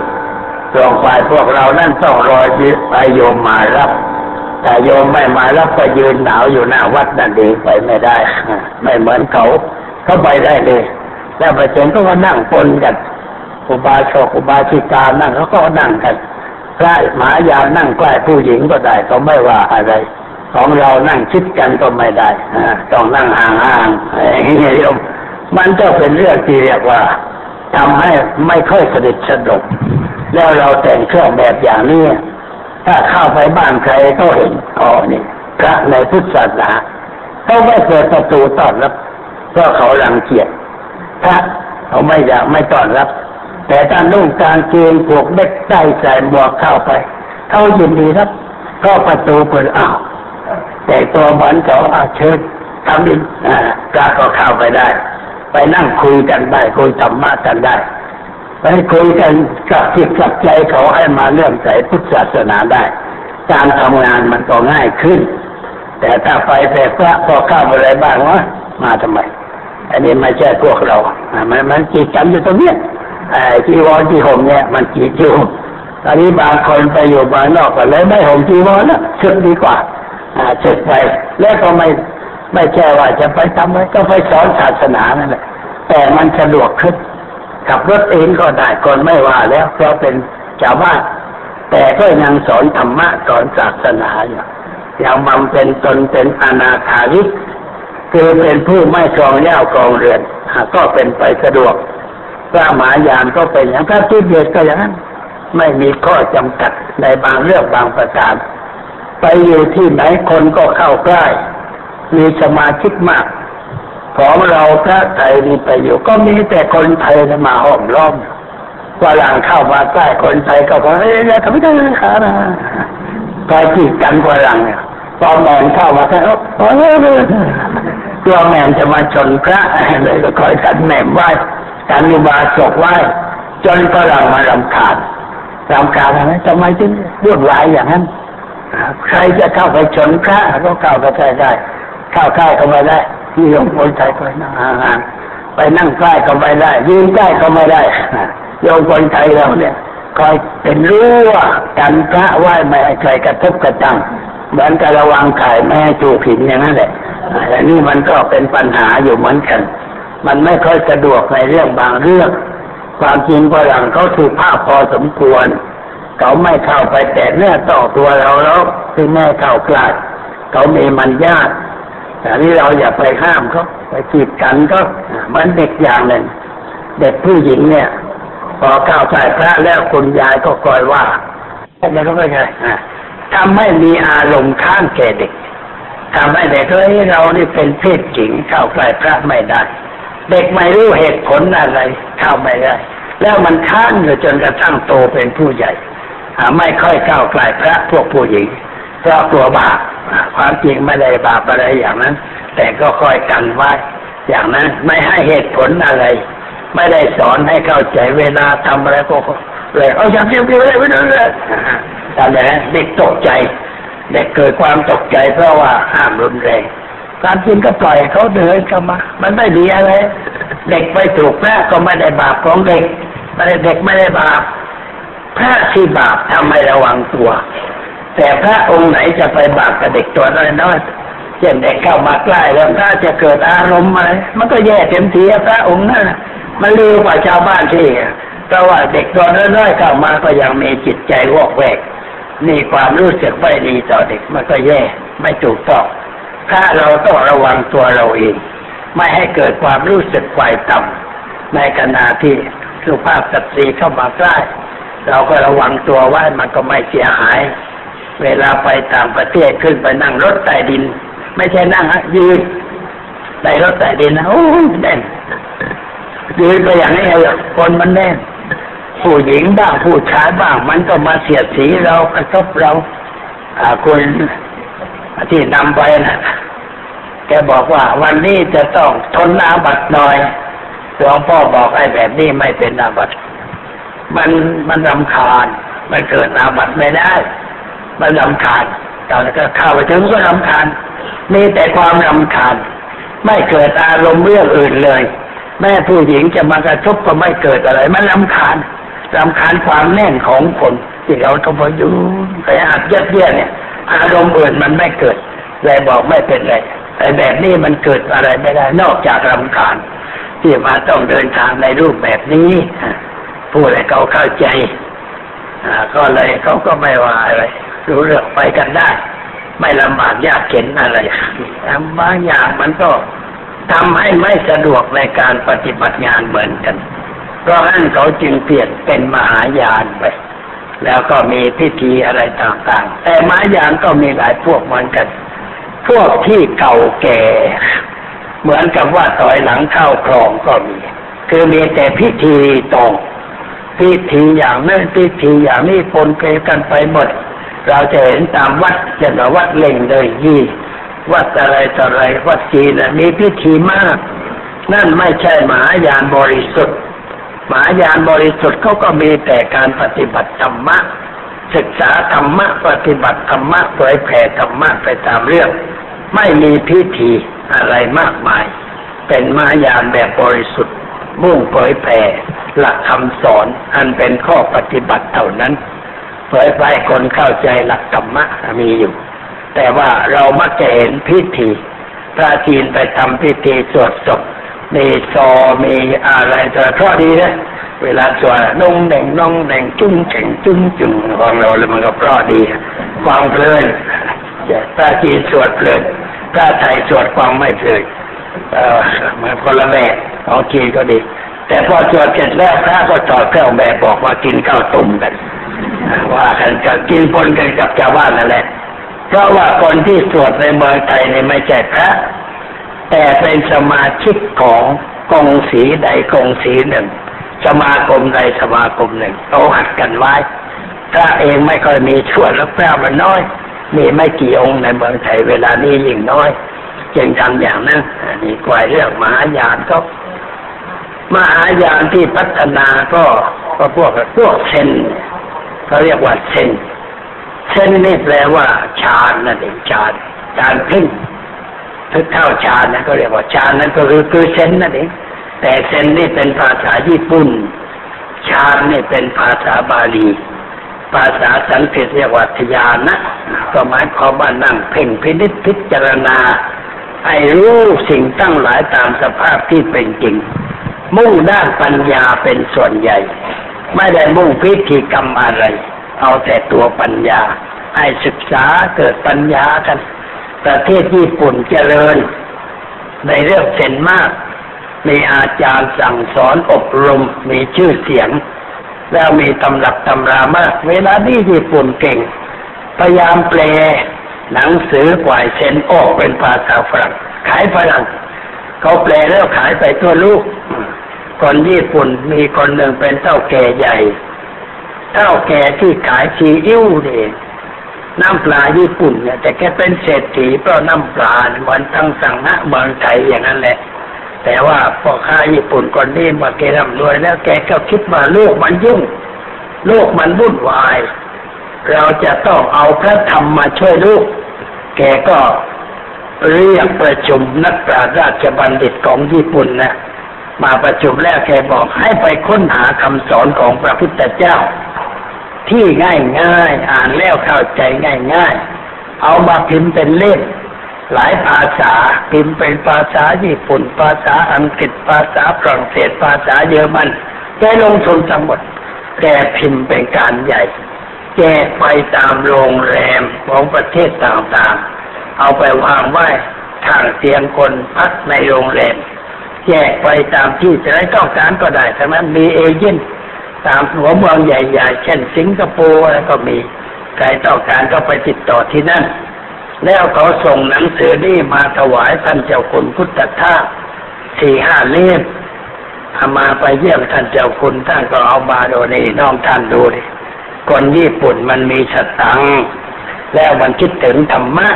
ตรงฝ่ายพวกเรานั่นต้องรอยไปโยมมารับแต่โยมไม่มารับก็ยืนหนาวอยู่หน้าวัดนั่นเองไปไม่ได้ ไม่เหมือนเขาเขาไปได้เลย แล้วประชุมก็นั่งปนกันอุบาสกอุบาสิกานั่งเขาก็นั่งกันพระหมายานั่งใกล้ผู้หญิงก็ได้เขาไม่ว่าอะไร ของเรานั่งชิดกันก็ไม่ได้ต้องนั่งห่างๆอย่างนี้โยมมันก็เป็นเรื่องที่เรียกว่าทำให้ไม่ค่อยสนิทสนม แล้วเราแต่งเครื่องแบบอย่างนี้ถ้าเข้าไปบ้านใครก็เห็นอ๋อนี่พระในพุทธศาสนาเขาไม่เปิดประตูต้อนรับเพราะเขารังเกียจพระเขาไม่อยากไม่ต้อนรับ แต่ถ้านุ่งกางเกงผูกเบ็ดใต้ใส่หมวกเข้าไปเขายินดีครับก็ประตูเปิดอ้าวแต่ตัวเหมือนเขาอาเชิญทำดินอ่าก็เข้าไปได้ ไปนั่งคุยกันได้คุยธรรมะกันได้ ไปคุยกันกับจิตกับใจเขาให้มาเลื่อมใสพุทธศาสนาได้ การทำงานมันก็ง่ายขึ้น แต่ถ้าไปแต่พระพอข้าอะไรบ้างวะมาทำไม อันนี้ไม่ใช่พวกเรา มันมันจีกันอยู่ตรงนี้จีวรที่ห่มเนี่ยมันจีจิวตอนนี้บางคนไปอยู่บางนอกก็เลยไม่ห่มจีวรนะชึกดีกว่าชึกไปแล้วก็ไม่ไม่แช่ว่าจะไปทำอะไรก็ไปสอนศาสนานั่นแหละแต่มันสะดวกขึ้น ขับรถเองก็ได้คนไม่ว่าแล้วเพราะเป็นชาวบ้านแต่ก็ยังสอนธรรมะสอนศาสนาอยู่ย่างบำเป็นตนเป็นอนาถาริกคือเป็นผู้ไม่ครองเย้ากองเรือนก็เป็นไปสะดวกพระมหายานก็เป็นอย่างพระทิเบตก็อย่างนั้นไม่มีข้อจำกัดในบางเรื่องบางประการ ไปอยู่ที่ไหนคนก็เข้าใกล้ มีสมาชิกมาก ของเราพระไทยนี่ไปอยู่ก็มีแต่คนไทยมาห้อมล้อมว่าหลังเข้ามาใกล้คนไทยก็บอกเอ้ยทำไม่ได้ขานะไปจีดกันกว่าหลังเนี่ยพอแมนเข้ามาแค่โอ้ยตัวแมนจะมาชนพระเลยก็คอยกันแหนมไหว้การมีบาศกไหวจนฝรั่งมารำคาญรำคาญอะไรทำไมถึงวุ่นวายอย่างนั้น ใครจะเข้าไปชนพระก็เข้าไปใกล้ได้ เข้าใกล้ก็ไม่ได้ ที่โยมคนไทยก็นั่งห่างๆไปนั่งใกล้ก็ไม่ได้ ยืนใกล้ก็ไม่ได้โยมคนไทยเราเนี่ยคอยเป็นรู้ว่ากันพระไหว้ไม่ให้ใครกระทบกระจังเหมือนกับระวังไข่แม่จูผินอย่างนั้นแหละอันนี้มันก็เป็นปัญหาอยู่เหมือนกัน มันไม่ค่อยสะดวกในเรื่องบางเรื่อง ความจริงฝรั่งเขาถือภาพพอสมควร เขาไม่เข้าไปแตะเนื้อต่อตัวเราแล้วคือแม่เข้าใกล้เขามีมันญาติ แต่นี้เราอย่าไปห้ามเขาไปจีบกันก็มันเด็กอย่างหนึ่ง เด็กผู้หญิงเนี่ย พอเข้าใส่พระแล้วคุณยายก็คอยว่าแล้วก็ไงทำให้มีอารมณ์ข้างแก่เด็กทำให้เด็กเฮ้ยเรานี่เป็นเพศหญิงเข้าใกล้พระไม่ได้ เด็กไม่รู้เหตุผลอะไร เข้าไม่ได้ แล้วมันค้างอยู่จนกระทั่งโตเป็นผู้ใหญ่ไม่ค่อยเข้าใกล้พระพวกผู้หญิง เพราะกลัวบาปความจริงไม่ได้บาปอะไรอย่างนั้น แต่ก็คอยกันไว้อย่างนั้นไม่ให้เหตุผลอะไร ไม่ได้สอนให้เข้าใจเวลาทำอะไรก็เลยเอาอย่างเดียวเลยไม่ได้เลยทำอย่างนั้นเด็กตกใจเด็กเกิดความตกใจเพราะว่าห้ามรุนแรงการจริงก็ปล่อยเขาเดินเข้ามา มันไม่ดีอะไร เด็กไปถูกแม่ก็ไม่ได้บาปของเด็กไม่ได้เด็กไม่ได้บาปพระที่บาปทำให้ระวังตัว แต่พระองค์ไหนจะไปบาปกับเด็กตัวน้อยๆเช่นเด็กเข้ามาใกล้แล้วถ้าจะเกิดอารมณ์อะไรมันก็แย่เต็มทีพระองค์นั่นมันเร็วกว่าชาวบ้านที่เพราะว่าเด็กตัวน้อยๆเข้ามาก็ยังมีจิตใจวอกแวกนี่ความรู้สึกไม่ดีต่อเด็กมันก็แย่ไม่ถูกต้องถ้าเราต้องระวังตัวเราเอง ไม่ให้เกิดความรู้สึกไฟต่ำในขณะที่สุภาพสตรีเข้ามาใกล้เราก็ระวังตัวไว้มันก็ไม่เสียหาย เวลาไปต่างประเทศขึ้นไปนั่งรถใต้ดิน ไม่ใช่นั่งฮะยืนในรถใต้ดินนะโอ้แน่นยืนไปอย่างนี้เลยคนมันแน่นผู้หญิงบ้างผู้ชายบ้าง มันก็มาเสียดสีเรากระทบเราอ่าคนที่นำไปนะแกบอกว่าวันนี้จะต้องทนอาบัตหน่อยหลวงพ่อบอกไอ้แบบนี้ไม่เป็นอาบัตมันมันรำคาญ มันเกิดอาบัตไม่ได้ มันรำคาญตอนนั้นก็เข้าไปถึงก็รำคาญมีแต่ความรำคาญไม่เกิดอารมณ์เรื่องอื่นเลย แม่ผู้หญิงจะมากระทบก็ไม่เกิดอะไร มันรำคาญรำคาญความแน่นของคนที่เราต้องไปอยู่ไปอัดเย็ดเยี่ยเนี่ย อารมณ์อื่นมันไม่เกิดเลยบอกไม่เป็นไรแต่แบบนี้มันเกิดอะไรไม่ได้ นอกจากรำคาญที่มาต้องเดินทางในรูปแบบนี้ผู้ใดเขาเข้าใจก็เลยเขาก็ไม่ว่าอะไร รู้เรื่องไปกันได้ ไม่ลำบากยากเข็นอะไรบางอย่างมันก็ทำให้ไม่สะดวกในการปฏิบัติงานเหมือนกัน เพราะฉะนั้นเขาจึงเปลี่ยนเป็นมหายานไป แล้วก็มีพิธีอะไรต่างๆ แต่มหายานก็มีหลายพวกเหมือนกัน พวกที่เก่าแก่ เหมือนกับว่าต่อยหลังเข้าคลองก็มี คือมีแต่พิธีตรงพิธีอย่างนั้นพิธีอย่างนี้ปนเปกันไปหมด เราจะเห็นตามวัดเช่นวัดเล่งเลยยี่วัดอะไรต่ออะไรวัดจีนมีพิธีมาก นั่นไม่ใช่มายานบริสุทธิ์มายานบริสุทธิ์เขาก็มีแต่การปฏิบัติธรรมะ ศึกษาธรรมะปฏิบัติธรรมะเผยแผ่ธรรมะไปตามเรื่อง ไม่มีพิธีอะไรมากมาย เป็นมายานแบบบริสุทธิ์มุ่งเผยแผ่หลักคำสอนอันเป็นข้อปฏิบัติเท่านั้น เผยแผ่คนเข้าใจหลักธรรมะมีอยู่ แต่ว่าเรามักจะเห็นพิธี พระจีนไปทำพิธีสวดศพมีซอมีอะไรแต่เพราะดีนะเวลาสวดนงแดงนงแดงจุ้งเฉ่งจุ้งจุงของเราแล้วมันก็เพราะดีฟังเพลินพระจีนสวดเพลินพระไทยสวดฟังไม่เพลินเออมันคนละแบบของจีนก็ดี แต่พอสวดเสร็จแล้วพระก็จอดเครื่องแบบบอกว่ากินข้าวต้มกัน ว่ากันจะกินปนกันกับชาวบ้านนั่นแหละ เพราะว่าคนที่สวดในเมืองไทยนี่ไม่ใช่พระ แต่เป็นสมาชิกของกองสีใดกองสีหนึ่ง สมาคมใดสมาคมหนึ่งเขาหัดกันไว้ พระเองไม่ค่อยมีชวดแล้วพระมันน้อย มีไม่กี่องค์ในเมืองไทยเวลานี้ยิ่งน้อย จึงทำอย่างนั้นนี่กว่าเรื่องมหายานก็มหายานที่พัฒนาก็ก็พวกพวกเซน เขาเรียกว่าเซนเซนนี่แปลว่าฌานนั่นเองฌานฌานพึ่งทึกเท่าฌานนะก็เรียกว่าฌานนั่นก็คือคือเซนนั่นเองแต่เซนนี่เป็นภาษาญี่ปุ่นฌานนี่เป็นภาษาบาลี ภาษาสันสกฤตเรียกว่าทยานะก็หมายความว่านั่งเพ่งพินิจพิจารณาให้รู้สิ่งตั้งหลายตามสภาพที่เป็นจริง มุ่งด้านปัญญาเป็นส่วนใหญ่ ไม่ได้มุ่งพิธีกรรมอะไร เอาแต่ตัวปัญญา ให้ศึกษาเกิดปัญญากัน ประเทศญี่ปุ่นเจริญ ในเรื่องเซนมาก มีอาจารย์สั่งสอนอบรมมีชื่อเสียง แล้วมีตำรับตำรามาก เวลาที่ญี่ปุ่นเก่ง พยายามแปลหนังสือกวายเซนออกเป็นภาษาฝรั่งขายฝรั่งเขาแปลแล้วขายไปทั่วโลก คนญี่ปุ่นมีคนหนึ่งเป็นเท่าแก่ใหญ่เท่าแก่ที่ขายซีอิ๊วนี่น้ำปลาญี่ปุ่นเนี่ย แต่แกเป็นเศรษฐีเพราะน้ำปลาเหมือนทั้งสังหะเมืองไทยอย่างนั้นแหละ แต่ว่าพ่อค้าญี่ปุ่นคนนี้มาแกร่ำรวยแล้วแกก็คิดว่าโลกมันยุ่ง โลกมันวุ่นวาย เราจะต้องเอาพระธรรมมาช่วยลูก แกก็เรียกประชุมนักปราชญ์ราชบัณฑิตของญี่ปุ่นนะ มาประชุมแล้วแกบอกให้ไปค้นหาคำสอนของพระพุทธเจ้า ที่ง่ายง่ายอ่านแล้วเข้าใจง่ายง่ายเอามาพิมพ์เป็นเล่มหลายภาษาพิมพ์เป็นภาษาญี่ปุ่น ภาษาอังกฤษภาษาฝรั่งเศสภาษาเยอรมันแกลงทุนทั้งหมดแกพิมพ์เป็นการใหญ่แจกไปตามโรงแรมของประเทศต่างๆ เอาไปวางไว้ข้างเตียงคนพักในโรงแรม แจกไปตามที่จะได้ต้องการก็ได้ทั้งนั้นมีเอเย่นตามหัวเมืองใหญ่ๆ เช่นสิงคโปร์อะไรก็มี ใครต้องการก็ไปติดต่อที่นั่น แล้วเขาส่งหนังสือนี่มาถวายท่านเจ้าคุณพุทธทาสสี่ห้าเล่มเอามาไปเยี่ยมท่านเจ้าคุณท่านก็เอามาดูนี่น้องท่านดูดิคนญี่ปุ่นมันมีสตังแล้วมันคิดถึงธรรมะ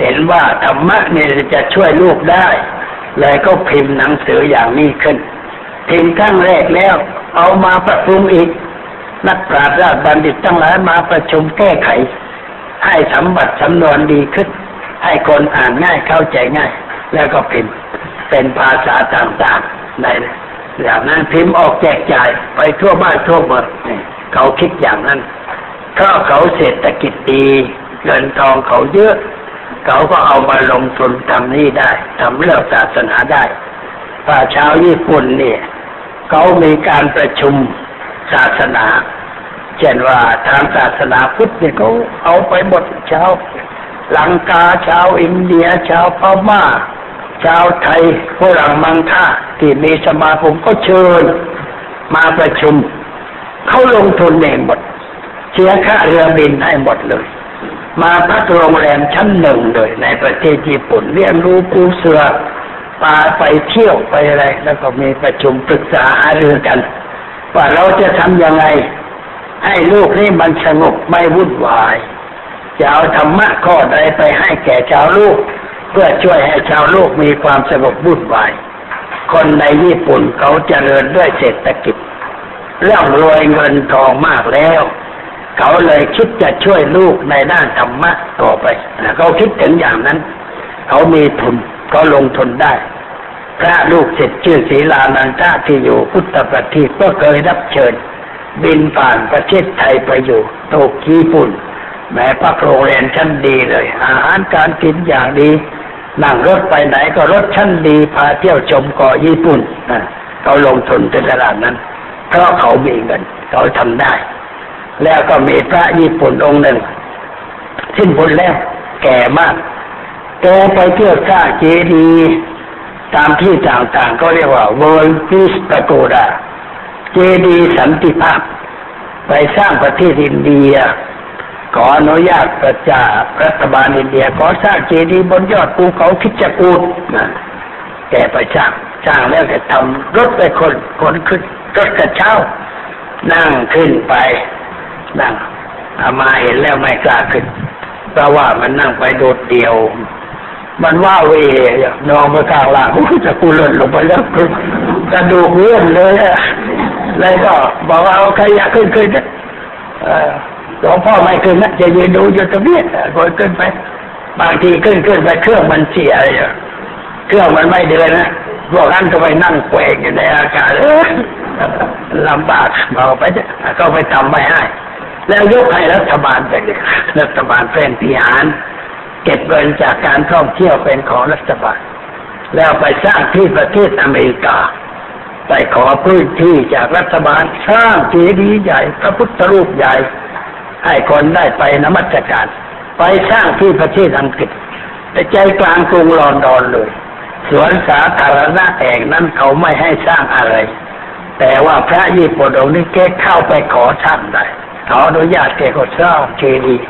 เห็นว่าธรรมะเนี่ยจะช่วยลูกได้ เลยก็พิมพ์หนังสืออย่างนี้ขึ้น พิมพ์ครั้งแรกแล้ว เอามาปรับปรุงอีก นักปราชญ์ราชบัณฑิตทั้งหลายมาประชุมแก้ไข ให้สมบัติสำนวนดีขึ้น ให้คนอ่านง่ายเข้าใจง่าย แล้วก็พิมพ์เป็นภาษาต่างๆในอย่างนั้นพิมพ์ออกแจกจ่ายไปทั่วบ้านทั่วเมืองเขาคิดอย่างนั้นเพราะเขาเศรษฐกิจดีเงินทองเขาเยอะ เขาก็เอามาลงทุนทำนี่ได้ทำเรื่องศาสนาได้ป่าชาวญี่ปุ่นเนี่ยเขามีการประชุมศาสนาเช่นว่าทางศาสนาพุทธเนี่ยเขาเอาไปหมดชาวลังกาชาวอินเดียชาวพม่าชาวไทยฝรั่งมังค่าที่มีสมาคมก็เชิญมาประชุม เขาลงทุนเองหมด เสียค่าเรือบินให้หมดเลย มาพักโรงแรมชั้นหนึ่งเลย ในประเทศญี่ปุ่นเรียนรู้ปูเสือปาไปเที่ยวไปอะไร แล้วก็มีประชุมปรึกษาหารือกัน ว่าเราจะทำยังไง ให้ลูกนี่มันสงบไม่วุ่นวายจะเอาธรรมะข้อใดไปให้แก่ชาวลูก เพื่อช่วยให้ชาวลูกมีความสงบวุ่นวายคนในญี่ปุ่นเขาเจริญด้วยเศรษฐกิจเร่ำรวยเงินทองมากแล้ว เขาเลยคิดจะช่วยลูกในด้านธรรมะต่อไปนะเขาคิดถึงอย่างนั้น เขามีทุนเขาลงทุนได้ พระลูกเสร็จชื่อศีลานันทาที่อยู่พุทธประทีก็เคยรับเชิญ บินผ่านประเทศไทยไปอยู่โตกีปุ่นแม้พักโรงแรมชั้นดีเลย อาหารการกินอย่างดีนั่งรถไปไหนก็รถชั้นดีพาเที่ยวชมเกาะญี่ปุ่นเขาลงทุนในตลาดนั้นเพราะเขามีเงินเขาทำได้ แล้วก็มีพระญี่ปุ่นองค์หนึ่ง สิ้นบุญแล้วแก่มากแกไปเที่ยวสร้างเจดีย์ตามที่ต่างๆ ก็เรียกว่า World Peace Pagoda เจดีย์สันติภาพ ไปสร้างประเทศอินเดีย ขออนุญาตประจารัฐบาลอินเดียขอสร้างเจดีย์บนยอดภูเขาคิจกูดนะแกไปสร้างสร้างแล้วแกทำรถไปคนคนขึ้นรถกระเช้า นั่งขึ้นไป นั่งอามาเห็นแล้วไม่กล้าขึ้นเพราะว่ามันนั่งไปโดดเดี่ยว มันว่าเวนองไปกลางล่างจะกูหล่นลงไปแล้วกระดูกเลื่อนเลยเลยก็บอกว่าเอาใครอยากขึ้นขึ้นหลวงพ่อไม่ขึ้นนะจะยืนดูอยู่ตรงนี้คนขึ้นไป บางทีขึ้นขึ้นไปเครื่องมันเสียเครื่องมันไม่เดินนะพวกนั้นก็ไปนั่งแกวงอยู่ในอากาศลำบากเอาไปก็ไปทำไม่ให้ แล้วยกให้รัฐบาลไปเลยรัฐบาลเป็นพิหาร เก็บเงินจากการท่องเที่ยวเป็นของรัฐบาล แล้วไปสร้างที่ประเทศอเมริกา ไปขอพื้นที่จากรัฐบาลสร้างเจดีย์ใหญ่ พระพุทธรูปใหญ่ ให้คนได้ไปนมัสการ ไปสร้างที่ประเทศอังกฤษแต่ใจกลางกรุงลอนดอนเลย สวนสาธารณะแห่งนั้นเขาไม่ให้สร้างอะไร แต่ว่าพระญี่ปุ่นองค์นี้แกเข้าไปขอสร้างได้ ขออนุญาตแกก็สร้างเจดีย์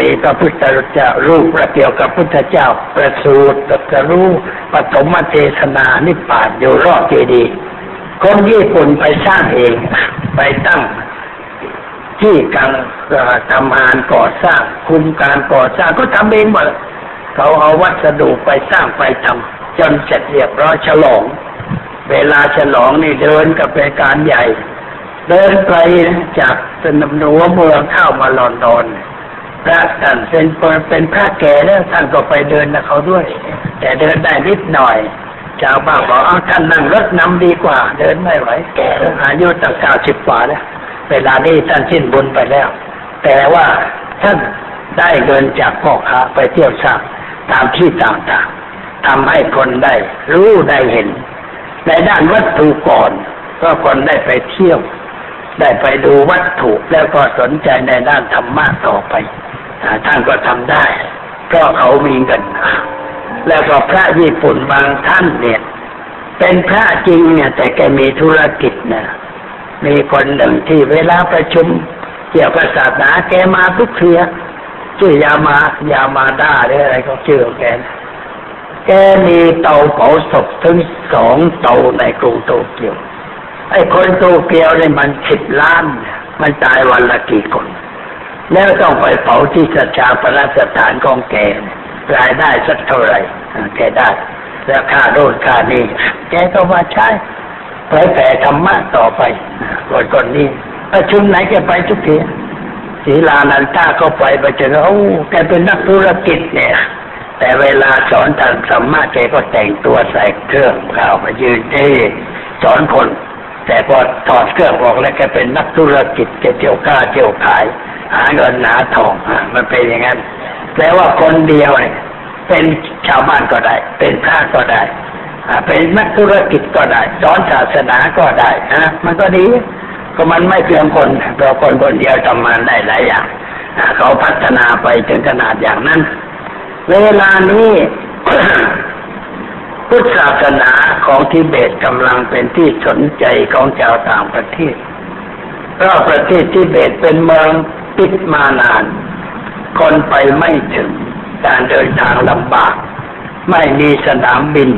มีพระพุทธเจ้ารูปประเกี่ยวกับพุทธเจ้า ประสูตรตรัสรู้ปฐมเทศนานิพพานอยู่รอบเจดีย์คนญี่ปุ่นไปสร้างเอง ไปตั้งที่การทำงานก่อสร้าง คุมการก่อสร้างก็ทำเองหมดเขาเอาวัสดุไปสร้างไปทำจนเสร็จเรียบร้อยฉลอง เวลาฉลองนี่เดินกับเป็นการใหญ่ เดินไปจากสนามหัวเมืองเข้ามาลอนดอนพระท่านเป็นเป็นพระแก่แล้วท่านก็ไปเดินกับเขาด้วย แต่เดินได้นิดหน่อยชาวบ้านบอกเอาท่านนั่งรถนำดีกว่า เดินไม่ไหวแก่อายุตั้งเก้าสิบกว่าแล้วเวลานี้ท่านสิ้นบุญไปแล้ว แต่ว่าท่านได้เงินจากพ่อค้าไปเที่ยวสร้างตามที่ต่างๆทำให้คนได้ รู้ได้เห็น ในด้านวัตถุก่อน ก็คนได้ไปเที่ยว ได้ไปดูวัตถุแล้วก็สนใจในด้านธรรมะต่อไปท่านก็ทำได้ เพราะเขามีเงินแล้วก็พระญี่ปุ่นบางท่านเนี่ย เป็นพระจริงเนี่ย แต่แกมีธุรกิจนะมีคนหนึ่งที่เวลาประชุม เกี่ยวกับศาสนาแกมาทุกเทียชื่อยามายามาด้าหรืออะไรก็ชื่อแกแกมีเตาเผาศพถึงสองเตาในกรุงโตเกียว ไอ้คนโตเกียวเนี่ยมันสิบล้านมันตายวันละกี่คน แล้วต้องไปเผาที่สชาปนสถานของแกรายได้สักเท่าไหร่แกได้ แล้วค่าโดนค่านี้แกก็มาใช้เผยแผ่ธรรมะต่อไปคนคนนี้ประชุมไหนแกไปทุกทีศีลานันตาก็ไปไปเจอโอ้แกเป็นนักธุรกิจเนี่ย แต่เวลาสอนทางธรรมะแกก็แต่งตัวใส่เครื่องข้าวมายืนเท่สอนคน แต่พอถอดเครื่องออกแล้วแกเป็นนักธุรกิจแกเที่ยวค้าเที่ยวขาย หาเงินหาทองมันเป็นอย่างนั้นแปลว่าคนเดียวเนี่ยเป็นชาวบ้านก็ได้ เป็นพระก็ได้เป็นนักธุรกิจก็ได้สอนศาสนาก็ได้นะมันก็ดีก็มันไม่เพียงคนเราคนคนเดียวทำงานได้หลายอย่างเขาพัฒนาไปถึงขนาดอย่างนั้น เวลานี้พุทธศาสนา ของทิเบตกำลังเป็นที่สนใจของชาวต่างประเทศเพราะประเทศทิเบตเป็นเมืองปิดมานาน คนไปไม่ถึงการเดินทางลำบาก ไม่มีสนามบิน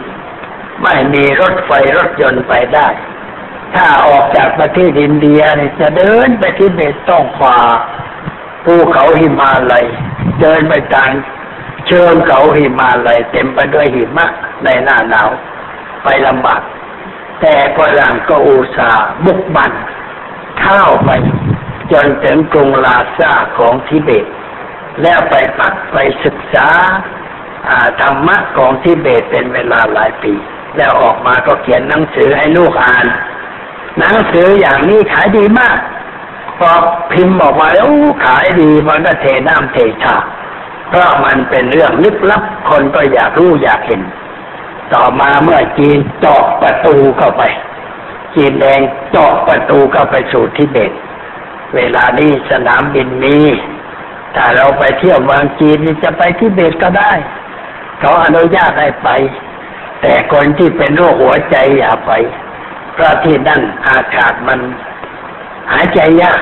ไม่มีรถไฟรถยนต์ไปได้ ถ้าออกจากประเทศอินเดียเนี่ยจะเดินไปที่เบตต้องฝ่าภูเขาหิมาลัยเดินไปทางเชิงเขาหิมาลัยเต็มไปด้วยหิมะในหน้าหนาว ไปลำบาก แต่ฝรั่งก็อุตส่าห์บุกบันเข้าไป จนถึงกรุงลาซาของทิเบต แล้วไปปักไปศึกษาธรรมะของทิเบตเป็นเวลาหลายปี แล้วออกมาก็เขียนหนังสือให้ลูกอ่าน หนังสืออย่างนี้ขายดีมาก พอพิมพ์ออกมาแล้วขายดีมันก็เทน้ำเทชาเพราะมันเป็นเรื่องลึกลับคนก็อยากรู้อยากเห็น ต่อมาเมื่อจีนเจาะประตูเข้าไป จีนแดงเจาะประตูเข้าไปสู่ทิเบต เวลานี้สนามบินมีถ้าเราไปเที่ยวเมืองจีนจะไปทิเบตก็ได้เขาอนุญาตให้ไป แต่คนที่เป็นโรคหัวใจอย่าไปเพราะที่นั่นอากาศมันหายใจยาก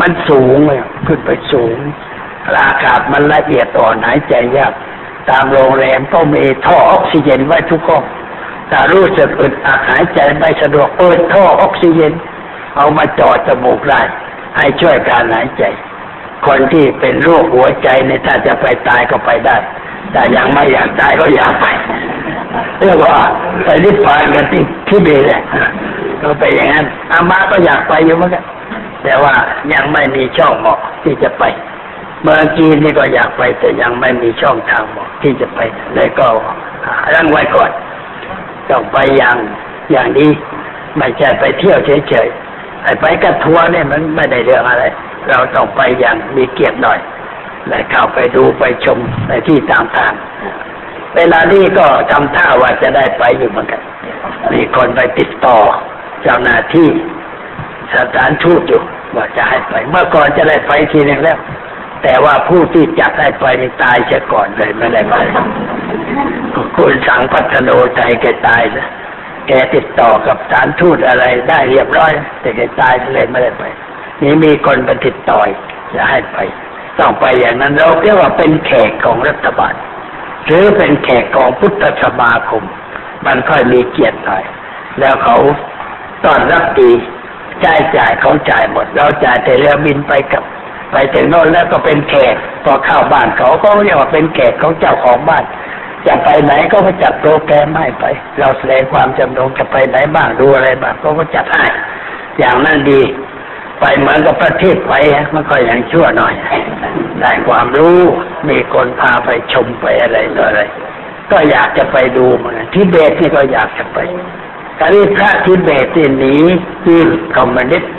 มันสูงเลยขึ้นไปสูงอากาศมันละเอียดอ่อนหายใจยาก ตามโรงแรมก็มีท่อออกซิเจนไว้ทุกห้องแต่รู้สึกอึดอัดหายใจไม่สะดวกเปิดท่อออกซิเจน เอามาจอดจมูกได้ให้ช่วยการหายใจ คนที่เป็นโรคหัวใจในถ้าจะไปตายก็ไปได้ แต่ยังไม่อยากตายก็อยากไปเรียกว่าไปนิพพานกันที่ที่เบเลยก็ไปอย่างนั้นอามาก็อยากไปอยู่เหมือนกันแต่ว่ายังไม่มีช่องเหมาะที่จะไป เมื่อกี้นี่ก็อยากไปแต่ยังไม่มีช่องทางเหมาะที่จะไปเลยก็รั้งไว้ก่อนต้องไปอย่างอย่างนี้ไม่ใช่ไปเที่ยวเฉยๆไปกับทัวร์เนี่ยมันไม่ได้เรื่องอะไร เราต้องไปอย่างมีเกียรติหน่อยและเข้าไปดูไปชมในที่ต่าง เวลานี้ก็ทำท่าว่าจะได้ไปอยู่เหมือนกัน มีคนไปติดต่อเจ้าหน้าที่สถานทูตอยู่ว่าจะให้ไป เมื่อก่อนจะได้ไปทีนึงแล้ว แต่ว่าผู้ที่จัดให้ไปนี่ตายเสียก่อนเลยไม่ได้ไปคุณสังพัฒโนใจแกตายนะแกติดต่อกับสานทูตอะไรได้เรียบร้อย แต่แกตายเลยไม่ได้ไป นี่มีคนไปติดต่อจะให้ไป ต้องไปอย่างนั้นเราเรียกว่าเป็นแขกของรัฐบาล หรือเป็นแขกของพุทธสมาคม มันค่อยมีเกียรติหน่อย แล้วเขาตอนรับดีจ่ายจ่ายเขาจ่ายหมด เราจ่ายแต่เรือบินไปกับ ไปถึงโน่นแล้วก็เป็นแขกพอเข้าบ้านเขาก็เรียกว่าเป็นแขกของเจ้าของบ้าน จะไปไหนก็มาจัดโปรแกรมให้ไป เราแสดงความจำนงจะไปไหนบ้างดูอะไรบ้างก็ก็จัดให้อย่างนั้นดี ไปเหมือนกับประเทศไปมันก็อย่างชั่วหน่อย ได้ความรู้มีคนพาไปชมไปอะไรต่ออะไร ก็อยากจะไปดูเหมือนกันทิเบตนี่ก็อยากจะไปกานี้พระทิเบตที่หนีที่คอมมิวนิสต์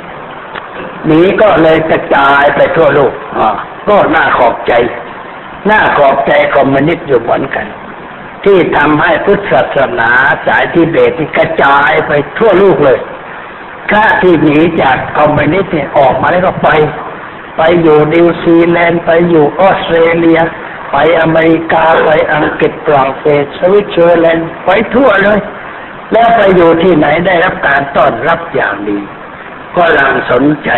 นีก็เลยกระจายไปทั่วโลกอ่าก็น่าขอบใจ น่าขอบใจคอมมิวนิสต์อยู่เหมือนกัน ที่ทำให้พุทธศาสนาสายทิเบตที่กระจายไปทั่วโลกเลยพระที่หนีจากคอมมิวนิสต์เนี่ยออกมาแล้วก็ไป ไปอยู่นิวซีแลนด์ไปอยู่ออสเตรเลีย ไปอเมริกาไปอังกฤษฝรั่งเศสสวิตเซอร์แลนด์ไปทั่วเลย แล้วไปอยู่ที่ไหนได้รับการต้อนรับอย่างดี ก็ฝรั่งสนใจ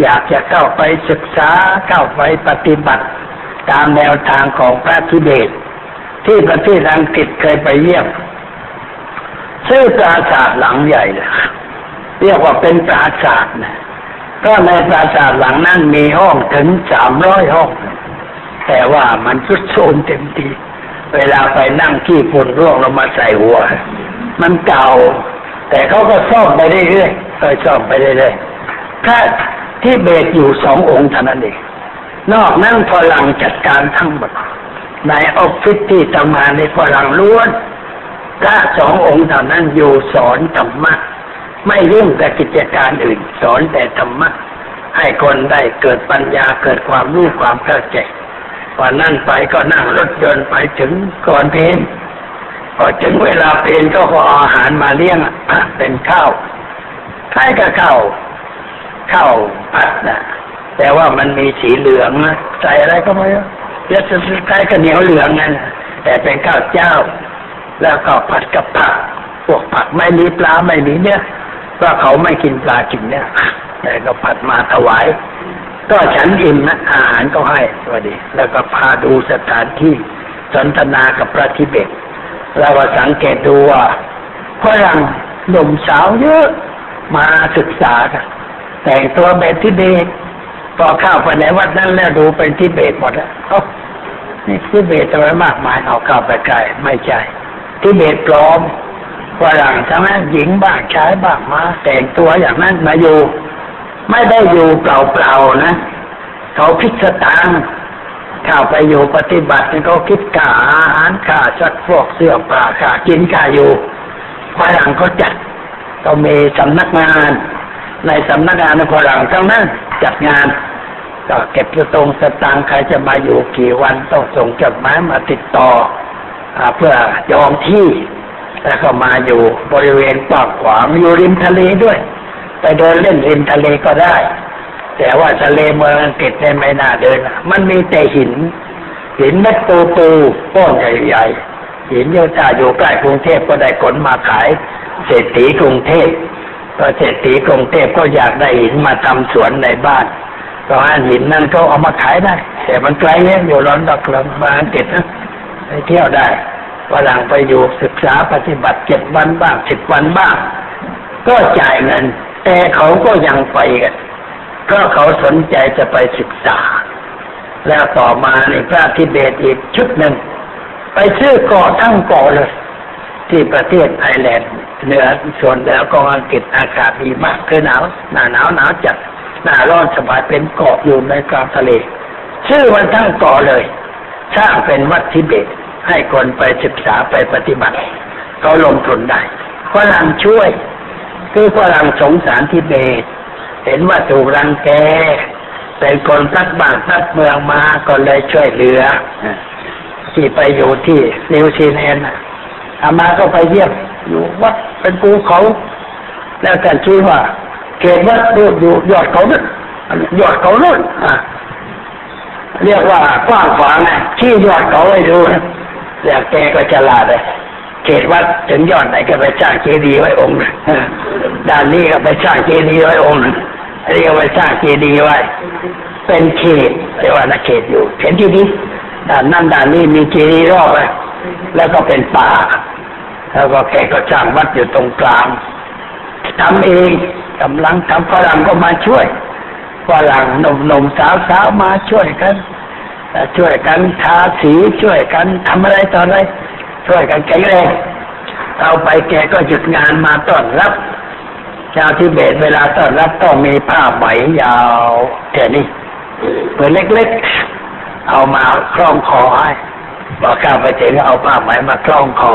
อยากจะเข้าไปศึกษาเข้าไปปฏิบัติ ตามแนวทางของพระทิเบตที่ประเทศอังกฤษเคยไปเยี่ยมชื่อปราสาทหลังใหญ่เลยเรียกว่าเป็นปราสาทนะก็ในปราสาทหลังนั้นมีห้องถึงสามร้อยห้อง แต่ว่ามันสุดโทมเต็มทีเวลาไปนั่งขี้ฝุ่นร่วงลงมาใส่หัว มันเก่า แต่เขาก็ซ่อมไปเรื่อยๆ ค่อยซ่อมไปเรื่อยๆถ้าที่เบสอยู่สององค์เท่านั้นเองนอกนั้นฝรั่งจัดการทั้งหมดในออฟฟิศที่ทำงานในฝรั่งล้วนพระสององค์เท่านั้นอยู่สอนธรรมะไม่ยุ่งกับกิจการอื่น สอนแต่ธรรมะให้คนได้เกิดปัญญาเกิดความรู้ความเข้าใจวันนั่นไปก็นั่งรถยนต์ไปถึงก่อนเพลนพอถึงเวลาเพลนก็ขออาหารมาเลี้ยงอะเป็นข้าว คล้ายกับข้าวข้าวผัดนะแต่ว่ามันมีสีเหลืองนะใส่อะไรก็ไม่รู้เยอะสุดท้ายก็เหนียวเหลืองนั่นแต่เป็นข้าวเจ้า แล้วก็ผัดกับผักพวกผักไม่มีปลาไม่มีเนื้อเพราะเขาไม่กินปลากินเนื้อแต่ก็ผัดมาถวาย ก็ฉันอิ่มนะอาหารก็ให้สวัสดี แล้วก็พาดูสถานที่สนทนากับพระทิเบตเราก็สังเกตดูว่าฝรั่งหนุ่มสาวเยอะ มาศึกษากันแต่งตัวแบบทิเบตพอเข้าไปในวัดนั้นแล้วดูเป็นทิเบตหมดแล้วนี่ทิเบตทำไมมากมายเอาเข้าไปใกลไม่ใช่ทิเบตปลอมฝรั่งทั้งนั้นหญิงบ้างชายบ้างมาแต่งตัวอย่างนั้นมาอยู่ ไม่ได้อยู่เปล่าๆนะเขาคิดสตางเข้าไปอยู่ปฏิบัติเขาคิดค่าอาหารค่าสักพวกเสื้อผ้าค่ากินค่าอยู่ฝรั่งเขาจัด เขามีสำนักงาน ในสำนักงานในฝรั่งทั้งนั้นจัดงาน ก็เก็บสตงสตางค์ใครจะมาอยู่กี่วันต้องส่งจดหมายมาติดต่ออเพื่อจองที่แล้วก็มาอยู่บริเวณกว้างขวางอยู่ริมทะเลด้วย ไปเดินเล่นริมทะเลก็ได้ แต่ว่าทะเลเมืองอังกฤษเนี่ยไม่น่าเดิน มันมีแต่หิน หินเม็ดปูปูก้อนใหญ่ๆหินโยธาอยู่ใกล้กรุงเทพก็ได้ขนมาขาย เศรษฐีกรุงเทพก็เศรษฐีกรุงเทพก็อยากได้หินมาทำสวนในบ้านเพราะหินนั่นเขาเอามาขายได้ แต่มันไกลเนี่ยอยู่ร้อนดอกลำบางอังกฤษนะไปเที่ยวได้ฝรั่งไปอยู่ศึกษาปฏิบัติเจ็ดวันบ้างสิบวันบ้าง ก็จ่ายเงิน แต่เขาก็ยังไปกันเพราะเขาสนใจจะไปศึกษา แล้วต่อมาในพระทิเบตอีกชุดหนึ่ง ไปซื้อเกาะทั้งเกาะเลย ที่ประเทศไอร์แลนด์เหนือส่วนเหนือของอังกฤษอากาศดีมากคือหนาวหนาหนาวหนาวจัดหน้าร้อนสบายเป็นเกาะอยู่ในกลางทะเล ชื่อมันทั้งเกาะเลยสร้างเป็นวัดทิเบตให้คนไปศึกษาไปปฏิบัติเขาลงทุนได้ฝรั่งช่วย คือฝรั่งสงสารทิเบต เห็นว่าถูกรังแกเป็นคนพักบ้านพักเมืองมาก็เลยช่วยเหลือ ที่ไปอยู่ที่นิวซีแลนด์ อามาก็ไปเยี่ยมอยู่วัดเป็นภูเขา แล้วแต่ชี้ว่า เขตวัดดูอยู่ยอดเขานี่ยยอดเขานู่นอะเรียกว่ากว้างขวางไงชี้ยอดเขาให้ดูนะแล้วแกก็ฉลาดเลยเขตวัดถึงยอดไหนก็ไปสร้างเจดีย์ไว้องค์ด้านนี้ก็ไปสร้างเจดีย์ไว้องค์อันนี้ก็ไปสร้างเจดีย์ไว้ เป็นเขตเรียกว่านักเขตอยู่เห็นที่นี้ด้านนั่นด้านนี้มีเจดีย์รอบไปแล้วก็เป็นป่า แล้วก็แกก็สร้างวัดอยู่ตรงกลางทำเองกำลังทำฝรั่งก็มาช่วยฝรั่งหนุ่มๆสาวๆมาช่วยกันช่วยกันทาสีช่วยกันทำอะไรต่ออะไร ช่วยกันแข็งแรงเอาไปแกก็หยุดงานมาต้อนรับ ชาวทิเบตเวลาต้อนรับต้องมีผ้าไหมยาวแค่นี้เปืนเล็กๆ เอามาคล้องคอให้บอกข้าไปถึงเอาผ้าไหมมาคล้องคอ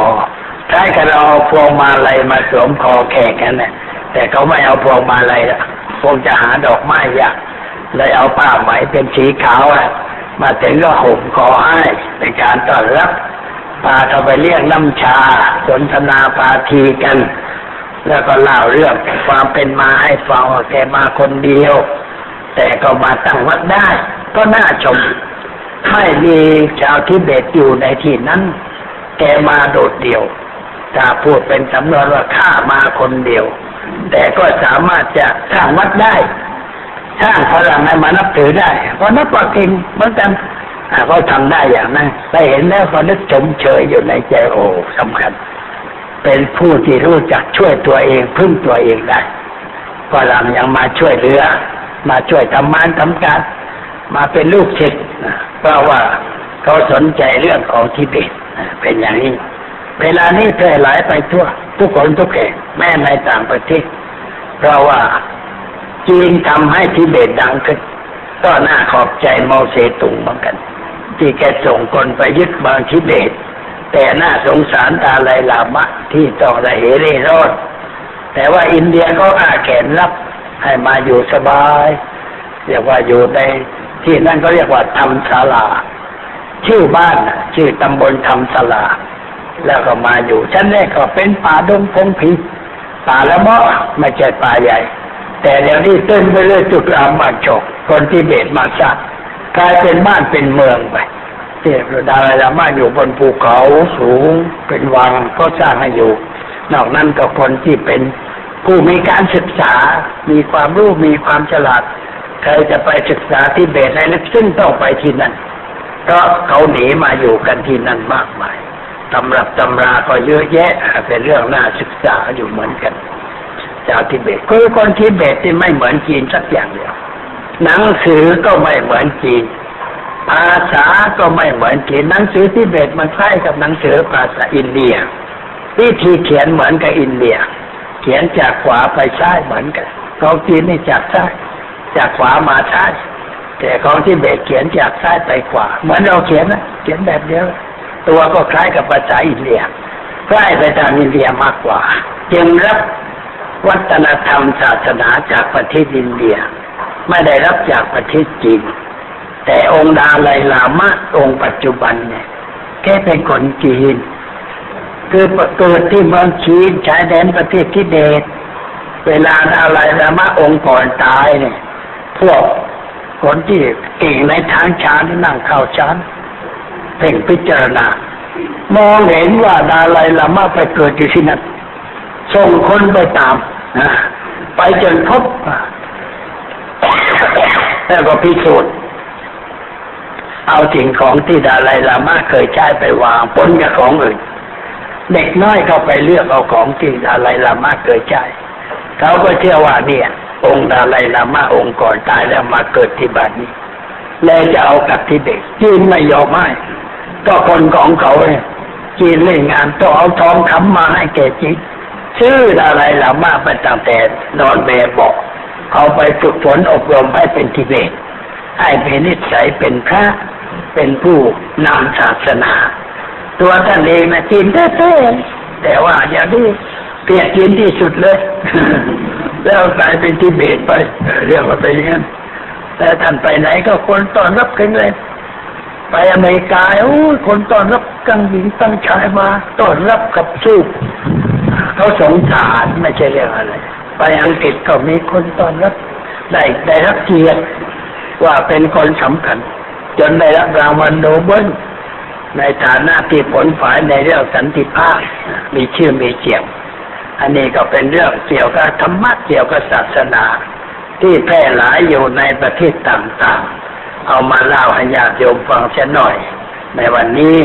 ใช้กันเอาพวงมาลัยมาสวมคอแขกกันเนี่ยแต่เขาไม่เอาพวงมาลัยละคงจะหาดอกไม้ยากเลยเอาผ้าไหมเป็นสีขาวอะมาถึงก็ห่มคอให้ในการต้อนรับพาเขาไปเรียกน้ำชา สนทนาปาทีกัน แล้วก็เล่าเรื่องความเป็นมาให้ฟังแกมาคนเดียว แต่ก็มาตั้งวัดได้ ก็น่าชม ไม่มีชาวทิเบตอยู่ในที่นั้น แกมาโดดเดี่ยว ถ้าพูดเป็นสำนวนว่าข้ามาคนเดียว แต่ก็สามารถจะสร้างวัดได้สร้างพลังให้มานับถือได้เพราะนับว่าเก่งเหมือนกันเขาทำได้อย่างนั้นได้เห็นแล้วก็นึกชมเชยอยู่ในใจโอ้สำคัญ เป็นผู้ที่รู้จักช่วยตัวเองพึ่งตัวเองได้ฝรั่งยังมาช่วยเหลือ มาช่วยทำงานทำการ มาเป็นลูกศิษย์เพราะว่าเขาสนใจเรื่องของทิเบตเป็นอย่างนี้ เวลานี้แพร่หลายไปทั่ว ทุกคนทุกแห่งแม้ในต่างประเทศ เพราะว่าจีนทำให้ทิเบตดังขึ้น ก็น่าขอบใจมาเซตุงเหมือนกัน ที่แกส่งคนไปยึดเมืองทิเบต แต่น่าสงสารตาลายลามะที่ต้องระเหเร่ร่อนแต่ว่าอินเดียก็อาแขนรับให้มาอยู่สบายเรียกว่าอยู่ในที่นั่นก็เรียกว่าทำศาลา ชื่อบ้านชื่อตำบลทำศาลา แล้วก็มาอยู่ชั้นแรกก็เป็นป่าดงพงผีป่าละเมาะไม่ใช่ป่าใหญ่ แต่เดี๋ยวนี้เต้นไปเรื่อยจุดรามมาจกคนที่เบตมาสร้างกลายเป็นบ้านเป็นเมืองไปเทพดารามาอยู่บนภูเขาสูงเป็นวังก็สร้างให้อยู่ นอกนั้นก็คนที่เป็นผู้มีการศึกษา มีความรู้มีความฉลาด ใครจะไปศึกษาที่เบตในลึกซึ้งต้องไปที่นั่น เพราะเขาหนีมาอยู่กันที่นั่นมากมาย ตำรับตำราก็เยอะแยะเป็นเรื่องน่าศึกษาอยู่เหมือนกัน ชาวทิเบตคือคนทิเบตที่ไม่เหมือนจีนสักอย่างเดียวหนังสือก็ไม่เหมือนจีน ภาษาก็ไม่เหมือนจีนหนังสือทิเบตมันคล้ายกับหนังสือภาษาอินเดีย วิธีเขียนเหมือนกับอินเดีย เขียนจากขวาไปซ้ายเหมือนกันของจีนนี่จากซ้ายจากขวามาซ้ายแต่ของที่เบตเขียนจากซ้ายไปขวาเหมือนเราเขียนนะเขียนแบบเดียว ตัวก็คล้ายกับภาษาอินเดียใกล้ไปทางอินเดียมากกว่า จึงรับวัฒนธรรมศาสนาจากประเทศอินเดีย ไม่ได้รับจากประเทศจีน แต่องค์ดาไลลามะองค์ปัจจุบันเนี่ยแค่เป็นคนจีน คือเกิดที่เมืองจีนชายแดนประเทศทิเบตเวลาดาไลลามะองค์ก่อนตายเนี่ย พวกคนที่เก่งในทางฌานนั่งเข้าฌาน เพ่งพิจารณามองเห็นว่าดาไลลามะไปเกิดอยู่ที่นั่นส่งคนไปตามนะไปจนพบแล้วก็พิสูจน์เอาสิ่งของที่ดาไลลามะเคยใช้ไปวางปนกับของอื่น เด็กน้อยเขาไปเลือกเอาของที่ดาไลลามะเคยใช้เขาก็เชื่อว่าเนี่ย องค์ดาไลลามะองค์ก่อนตายแล้วมาเกิดที่บ้านนี้แล้วจะเอากับที่เด็กจีนไม่ยอมให้ ก็คนของเขาเนี่ยจีนเล่นงานต้องเอาทองคำมาให้แกจีนชื่ออะไรลามาไปตั้งแต่นอนเบบอก เขาไปฝึกฝนอบรมให้เป็นทิเบตให้เป็นนิสัยเป็นพระเป็นผู้นำศาสนา ตัวท่านเองนะจีนแท้ๆแต่ว่าอย่างนี้เกลียดจีนที่สุดเลย แล้วกลายเป็นทิเบตไปเรียกว่าไปอย่างนั้นแต่ท่านไปไหนก็คนต้อนรับกันเลย ไปอเมริกาโอ้ยคนต้อนรับกังหญิงตั้งชายมาต้อนรับกับสู้เขาสงสารไม่ใช่เรื่องอะไร ไปอังกฤษก็มีคนต้อนรับได้ได้รับเกียรติว่าเป็นคนสำคัญ จนได้รับรางวัลโนเบิลในฐานะที่ผลฝ่ายในเรื่องสันติภาพมีชื่อมีเสียง อันนี้ก็เป็นเรื่องเกี่ยวกับธรรมะเกี่ยวกับศาสนา ที่แพร่หลายอยู่ในประเทศต่างๆ เอามาเล่าให้ญาติโยมฟังเช่นหน่อย ในวันนี้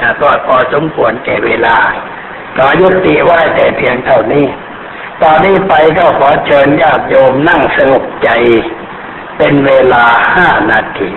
อ่าก็พอสมควรแก่เวลาก็ยุติไว้แต่เพียงเท่านี้ ตอนนี้ไปก็ขอเชิญญาติโยมนั่งสงบใจ เป็นเวลาห้านาที